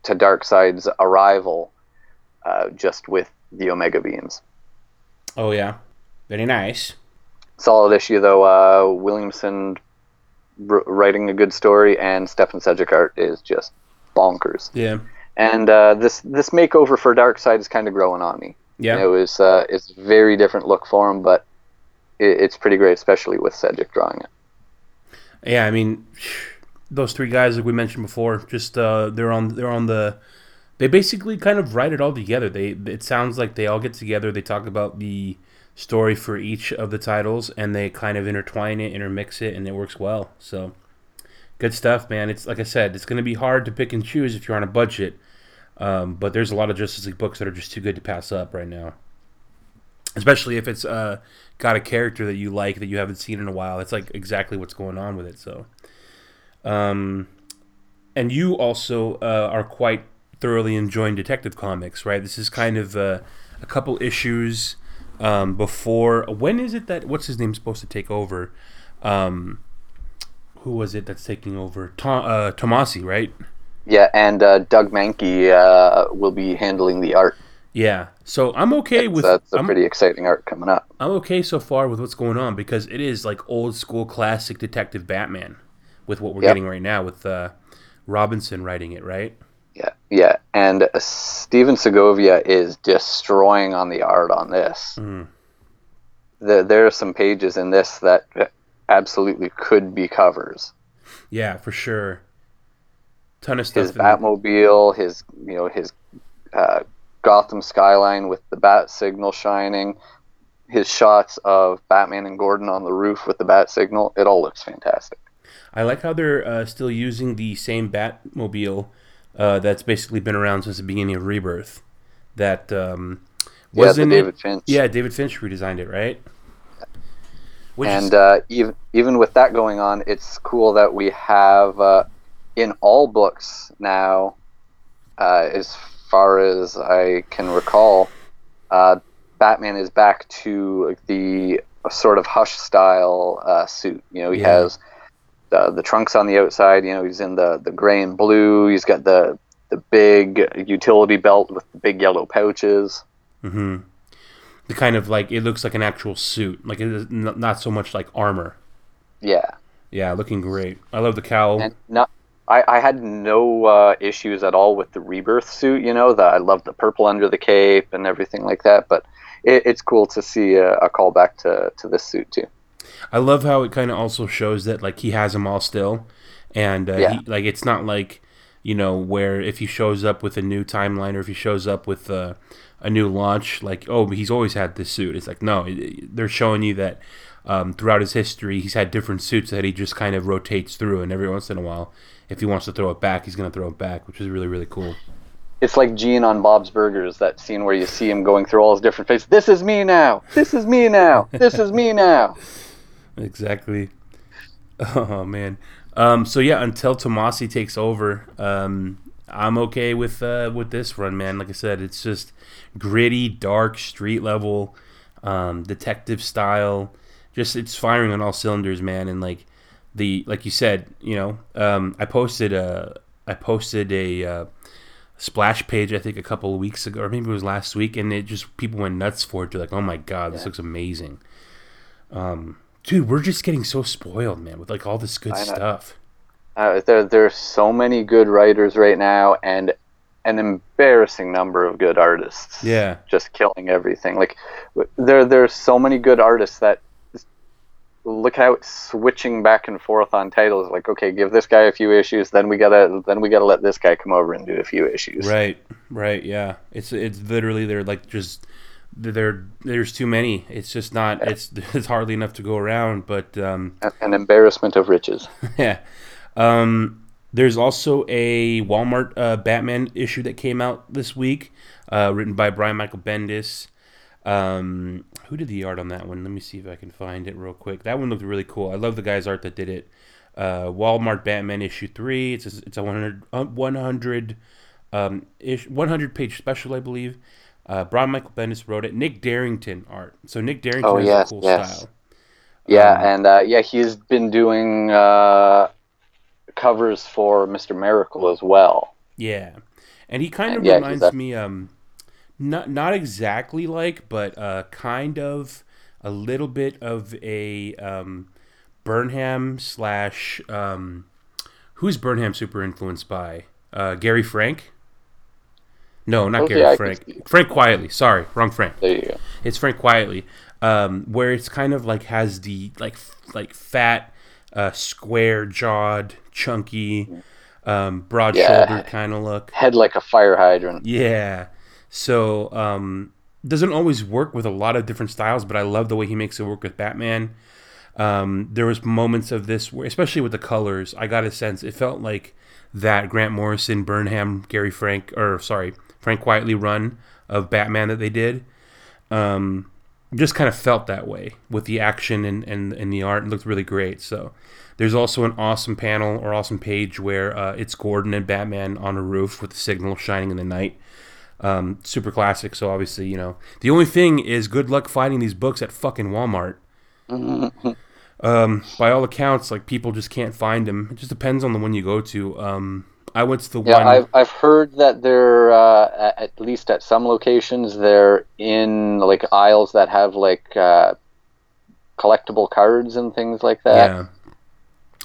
to Darkseid's arrival, uh, just with the Omega beams. Oh yeah. Very nice. Solid issue though. Uh, Williamson r- writing a good story, and Stjepan Sejic art is just bonkers. Yeah. And uh, this this makeover for Darkseid is kind of growing on me. Yeah. It was uh, it's a very different look for him, but it, it's pretty great, especially with Sejic drawing it. Yeah, I mean, those three guys, like we mentioned before, just uh, they're on they're on the. They basically kind of write it all together. They it sounds like they all get together. They talk about the story for each of the titles, and they kind of intertwine it, intermix it, and it works well. So, good stuff, man. It's like I said, it's going to be hard to pick and choose if you're on a budget. Um, but there's a lot of Justice League books that are just too good to pass up right now. Especially if it's uh, got a character that you like that you haven't seen in a while. It's like exactly what's going on with it. So, um, and you also uh, are quite thoroughly enjoying Detective Comics, right? This is kind of uh, a couple issues um, before. When is it that what's his name supposed to take over? Um, who was it that's taking over? Tom, uh, Tomasi, right? Yeah, and uh, Doug Mahnke uh, will be handling the art. Yeah. So I'm okay It's, with. that's a I'm, pretty exciting art coming up. I'm okay so far with what's going on because it is like old school classic Detective Batman with what we're Yep. getting right now with uh, Robinson writing it, right? Yeah, yeah, and uh, Stephen Segovia is destroying on the art on this. Mm. The, there are some pages in this that absolutely could be covers. Yeah, for sure. Ton of stuff. His Batmobile, his you know his uh, Gotham skyline with the bat signal shining, his shots of Batman and Gordon on the roof with the bat signal. It all looks fantastic. I like how they're uh, still using the same Batmobile uh, that's basically been around since the beginning of Rebirth. That um, wasn't David it? Finch. Yeah, David Finch redesigned it, right? Which and uh, even even with that going on, it's cool that we have uh, in all books now, uh, as far as I can recall, uh, Batman is back to the sort of hush style uh, suit. You know, he Yeah. has the the trunks on the outside. You know, he's in the the gray and blue. He's got the the big utility belt with the big yellow pouches. mhm. the kind of like it looks like an actual suit, like it is n- not so much like armor. Yeah. Yeah, looking great. I love the cowl. and not I, I had no uh, issues at all with the rebirth suit you know the, i love the purple under the cape and everything like that but it, it's cool to see a, a callback to, to this suit too I love how it kind of also shows that like he has them all still, and uh, Yeah. he, like it's not like you know where if he shows up with a new timeline or if he shows up with uh, a new launch, like oh he's always had this suit. It's like no, they're showing you that um, throughout his history he's had different suits that he just kind of rotates through, and every once in a while, if he wants to throw it back, he's gonna throw it back, which is really really cool. it's like gene on bob's burgers that scene where you see him going through all his different faces this is me now this is me now this is me now Exactly. Oh man. Um, so yeah, until Tomasi takes over, um, I'm okay with uh, with this run, man. Like I said, it's just gritty, dark, street level, um, detective style. Just it's firing on all cylinders, man. And like the like you said, you know, um, I posted a I posted a uh, splash page I think a couple of weeks ago, or maybe it was last week, and it just people went nuts for it. They're like, "Oh my god, this looks amazing." Um, dude, we're just getting so spoiled, man, with like all this good stuff. uh, there, there's so many good writers right now and an embarrassing number of good artists Yeah, just killing everything. Like there there's so many good artists that look how it's switching back and forth on titles. Like okay, give this guy a few issues, then we gotta then we gotta let this guy come over and do a few issues. right, right, yeah. It's it's literally they're like just there. There's too many. It's just not. It's it's hardly enough to go around. But um, An embarrassment of riches. yeah. Um, there's also a Walmart uh, Batman issue that came out this week, uh, written by Brian Michael Bendis. Um, who did the art on that one? Let me see if I can find it real quick. That one looked really cool. I love the guy's art that did it. Uh, Walmart Batman issue three. It's a, it's a 100, uh, 100 um, ish, 100 page special, I believe. Uh, Brian Michael Bendis wrote it. Nick Derington art. So Nick Derington Oh, has yes, a cool yes. style. Yeah, Um, and uh, yeah, he's been doing uh, covers for Mr. Miracle as well. Yeah, and he kind of And yeah, reminds a- me, um, not not exactly like, but uh, kind of a little bit of a um, Burnham slash um, who's Burnham super influenced by? Uh, Gary Frank. No, not Oh, Gary Frank. Frank Quitely. Sorry, wrong Frank. There you go. It's Frank Quitely, um, where it's kind of like has the like like fat, uh, square jawed, chunky, um, broad Yeah. shouldered kind of look. Head like a fire hydrant. Yeah. So um, doesn't always work with a lot of different styles, but I love the way he makes it work with Batman. Um, there was moments of this where, especially with the colors, I got a sense it felt like that Grant Morrison, Burnham, Gary Frank, or sorry, Frank Quitely run of Batman that they did. Um, just kind of felt that way with the action and, and, and the art. It looked really great. So there's also an awesome panel or awesome page where uh, it's Gordon and Batman on a roof with the signal shining in the night. Um, super classic. So obviously, you know, the only thing is good luck finding these books at fucking Walmart. um, by all accounts, like people just can't find them. It just depends on the one you go to. Um, I went to the Yeah, one. I've I've heard that they're uh, at least at some locations they're in like aisles that have like uh, collectible cards and things like that. Yeah.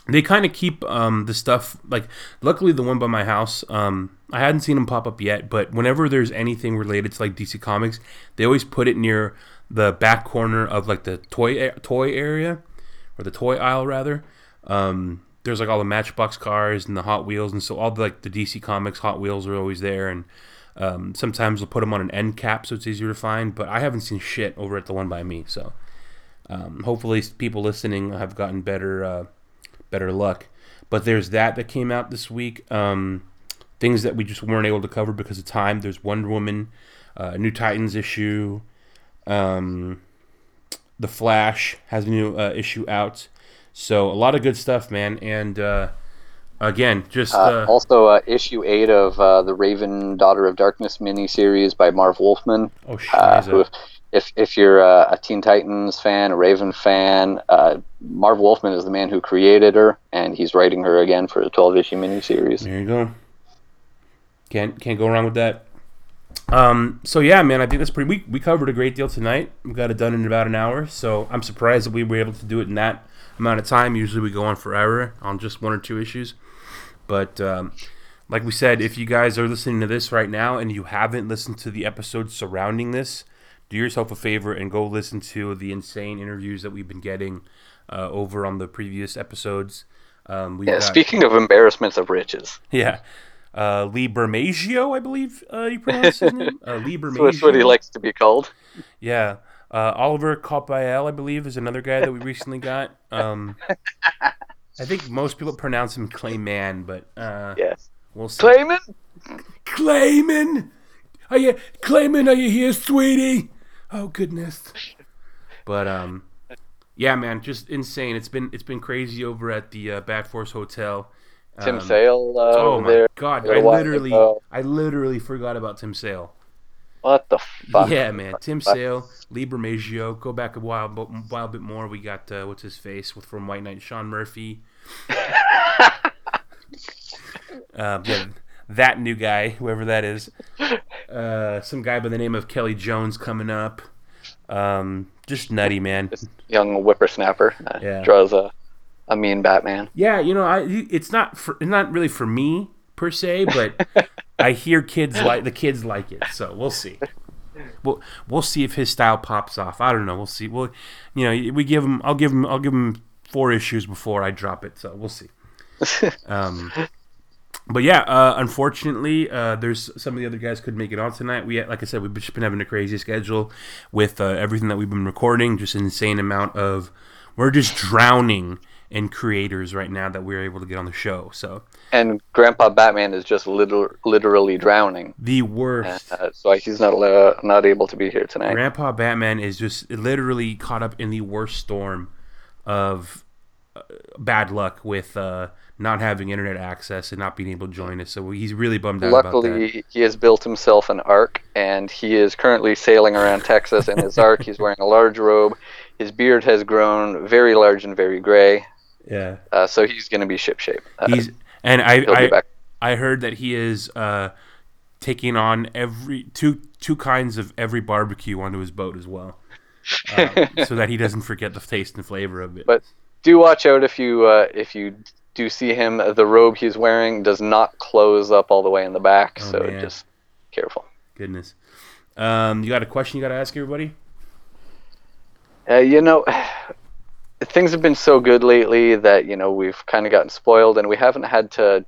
they kind of keep um, the stuff like. Luckily, the one by my house, um, I hadn't seen them pop up yet. But whenever there's anything related to like DC Comics, they always put it near the back corner of like the toy toy area or the toy aisle rather. Um, there's like all the Matchbox cars and the Hot Wheels, and so all the like the DC Comics Hot Wheels are always there, and um, sometimes they'll put them on an end cap so it's easier to find. But I haven't seen shit over at the one by me, so um, hopefully people listening have gotten better uh, better luck. But there's that that came out this week. Um, things that we just weren't able to cover because of time. There's Wonder Woman, uh, New Titans issue. Um, the Flash has a new uh, issue out. So a lot of good stuff, man. And uh, again, just uh, also uh, issue eight of uh, the Raven Daughter of Darkness miniseries by Marv Wolfman. oh Uh, shit, who, if if you're uh, a Teen Titans fan, a Raven fan, uh, Marv Wolfman is the man who created her, and he's writing her again for a 12 issue miniseries. There you go. Can't can't go wrong with that. Um, so yeah, man, I think that's pretty. We we covered a great deal tonight. We got it done in about an hour. So I'm surprised that we were able to do it in that amount of time. Usually we go on forever on just one or two issues. But um, like we said, if you guys are listening to this right now and you haven't listened to the episodes surrounding this, do yourself a favor and go listen to the insane interviews that we've been getting uh, over on the previous episodes. Um, Yeah, got- speaking of embarrassments of riches, yeah. Uh, Lee Bermejo, I believe uh, you pronounce his name. Uh, Lee Bermejo. that's what he likes to be called. Yeah. Uh, Oliver Coipel, I believe, is another guy that we recently got. Um, I think most people pronounce him Clayman, but uh, Yes. we'll see. Clayman? Clayman! Are you Clayman? Are you here, sweetie? Oh goodness. But um, yeah, man, just insane. It's been it's been crazy over at the uh, Bat Force Hotel. Tim Um, Sale uh, Oh my there. god! I literally, ago. I literally forgot about Tim Sale. What the fuck? Yeah, man. Tim Sale, Lee Bermejo. Go back a while, but while bit more. We got uh, what's his face with from White Knight, Sean Murphy. uh, that new guy, whoever that is. Uh, some guy by the name of Kelly Jones coming up. Um, just nutty, man. Young whippersnapper. Uh, Yeah. Draws a, a mean Batman. Yeah, you know, I it's not for not really for me per se, but I hear kids like the kids like it, so we'll see. We'll we'll see if his style pops off. I don't know. We'll see. We'll you know we give him. I'll give him. I'll give him four issues before I drop it. So we'll see. Um, but yeah, uh, unfortunately, uh, there's some of the other guys couldn't make it on tonight. We, like I said, we've just been having a crazy schedule with uh, everything that we've been recording. Just an insane amount of. We're just drowning in creators right now that we're able to get on the show. So And Grandpa Batman is just liter- literally drowning. the worst. Uh, so he's not uh, not able to be here tonight. Grandpa Batman is just literally caught up in the worst storm of uh, bad luck with uh, not having internet access and not being able to join us. So he's really bummed out about that. Luckily, he has built himself an ark, and he is currently sailing around Texas in his ark. He's wearing a large robe. His beard has grown very large and very gray, Yeah, uh, so he's going to be shipshape. Uh, he's and I I, back. I heard that he is uh, taking on every two two kinds of every barbecue onto his boat as well, uh, so that he doesn't forget the taste and flavor of it. But do watch out if you uh, if you do see him. The robe he's wearing does not close up all the way in the back, Oh, so man. just careful. Goodness, um, you got a question you got to ask everybody? Uh, you know, things have been so good lately that you know we've kind of gotten spoiled, and we haven't had to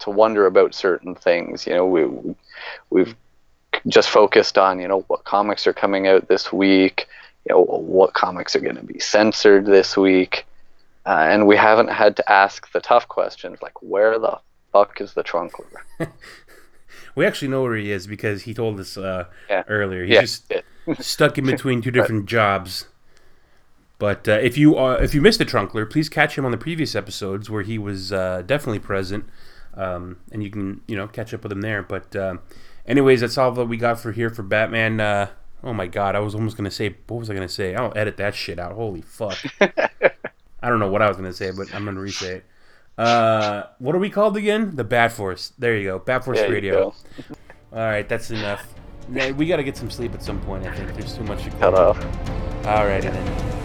to wonder about certain things. You know, we we've just focused on you know what comics are coming out this week. You know, what comics are going to be censored this week, uh, and we haven't had to ask the tough questions like where the fuck is the trunkler? We actually know where he is because he told us uh, Yeah. earlier. He's Yeah, just stuck in between two different jobs. But uh, if you if you missed the Trunkler, please catch him on the previous episodes where he was uh, definitely present, um, and you can you know catch up with him there. But uh, anyways, that's all that we got for here for Batman. Uh, oh my God, I was almost gonna say what was I gonna say? I'll edit that shit out. Holy fuck! I don't know what I was gonna say, but I'm gonna re-say it. Uh, what are we called again? The Bat Force. There you go, Bat Force There Radio. All right, that's enough. We got to get some sleep at some point. I think there's too much to off. All righty then.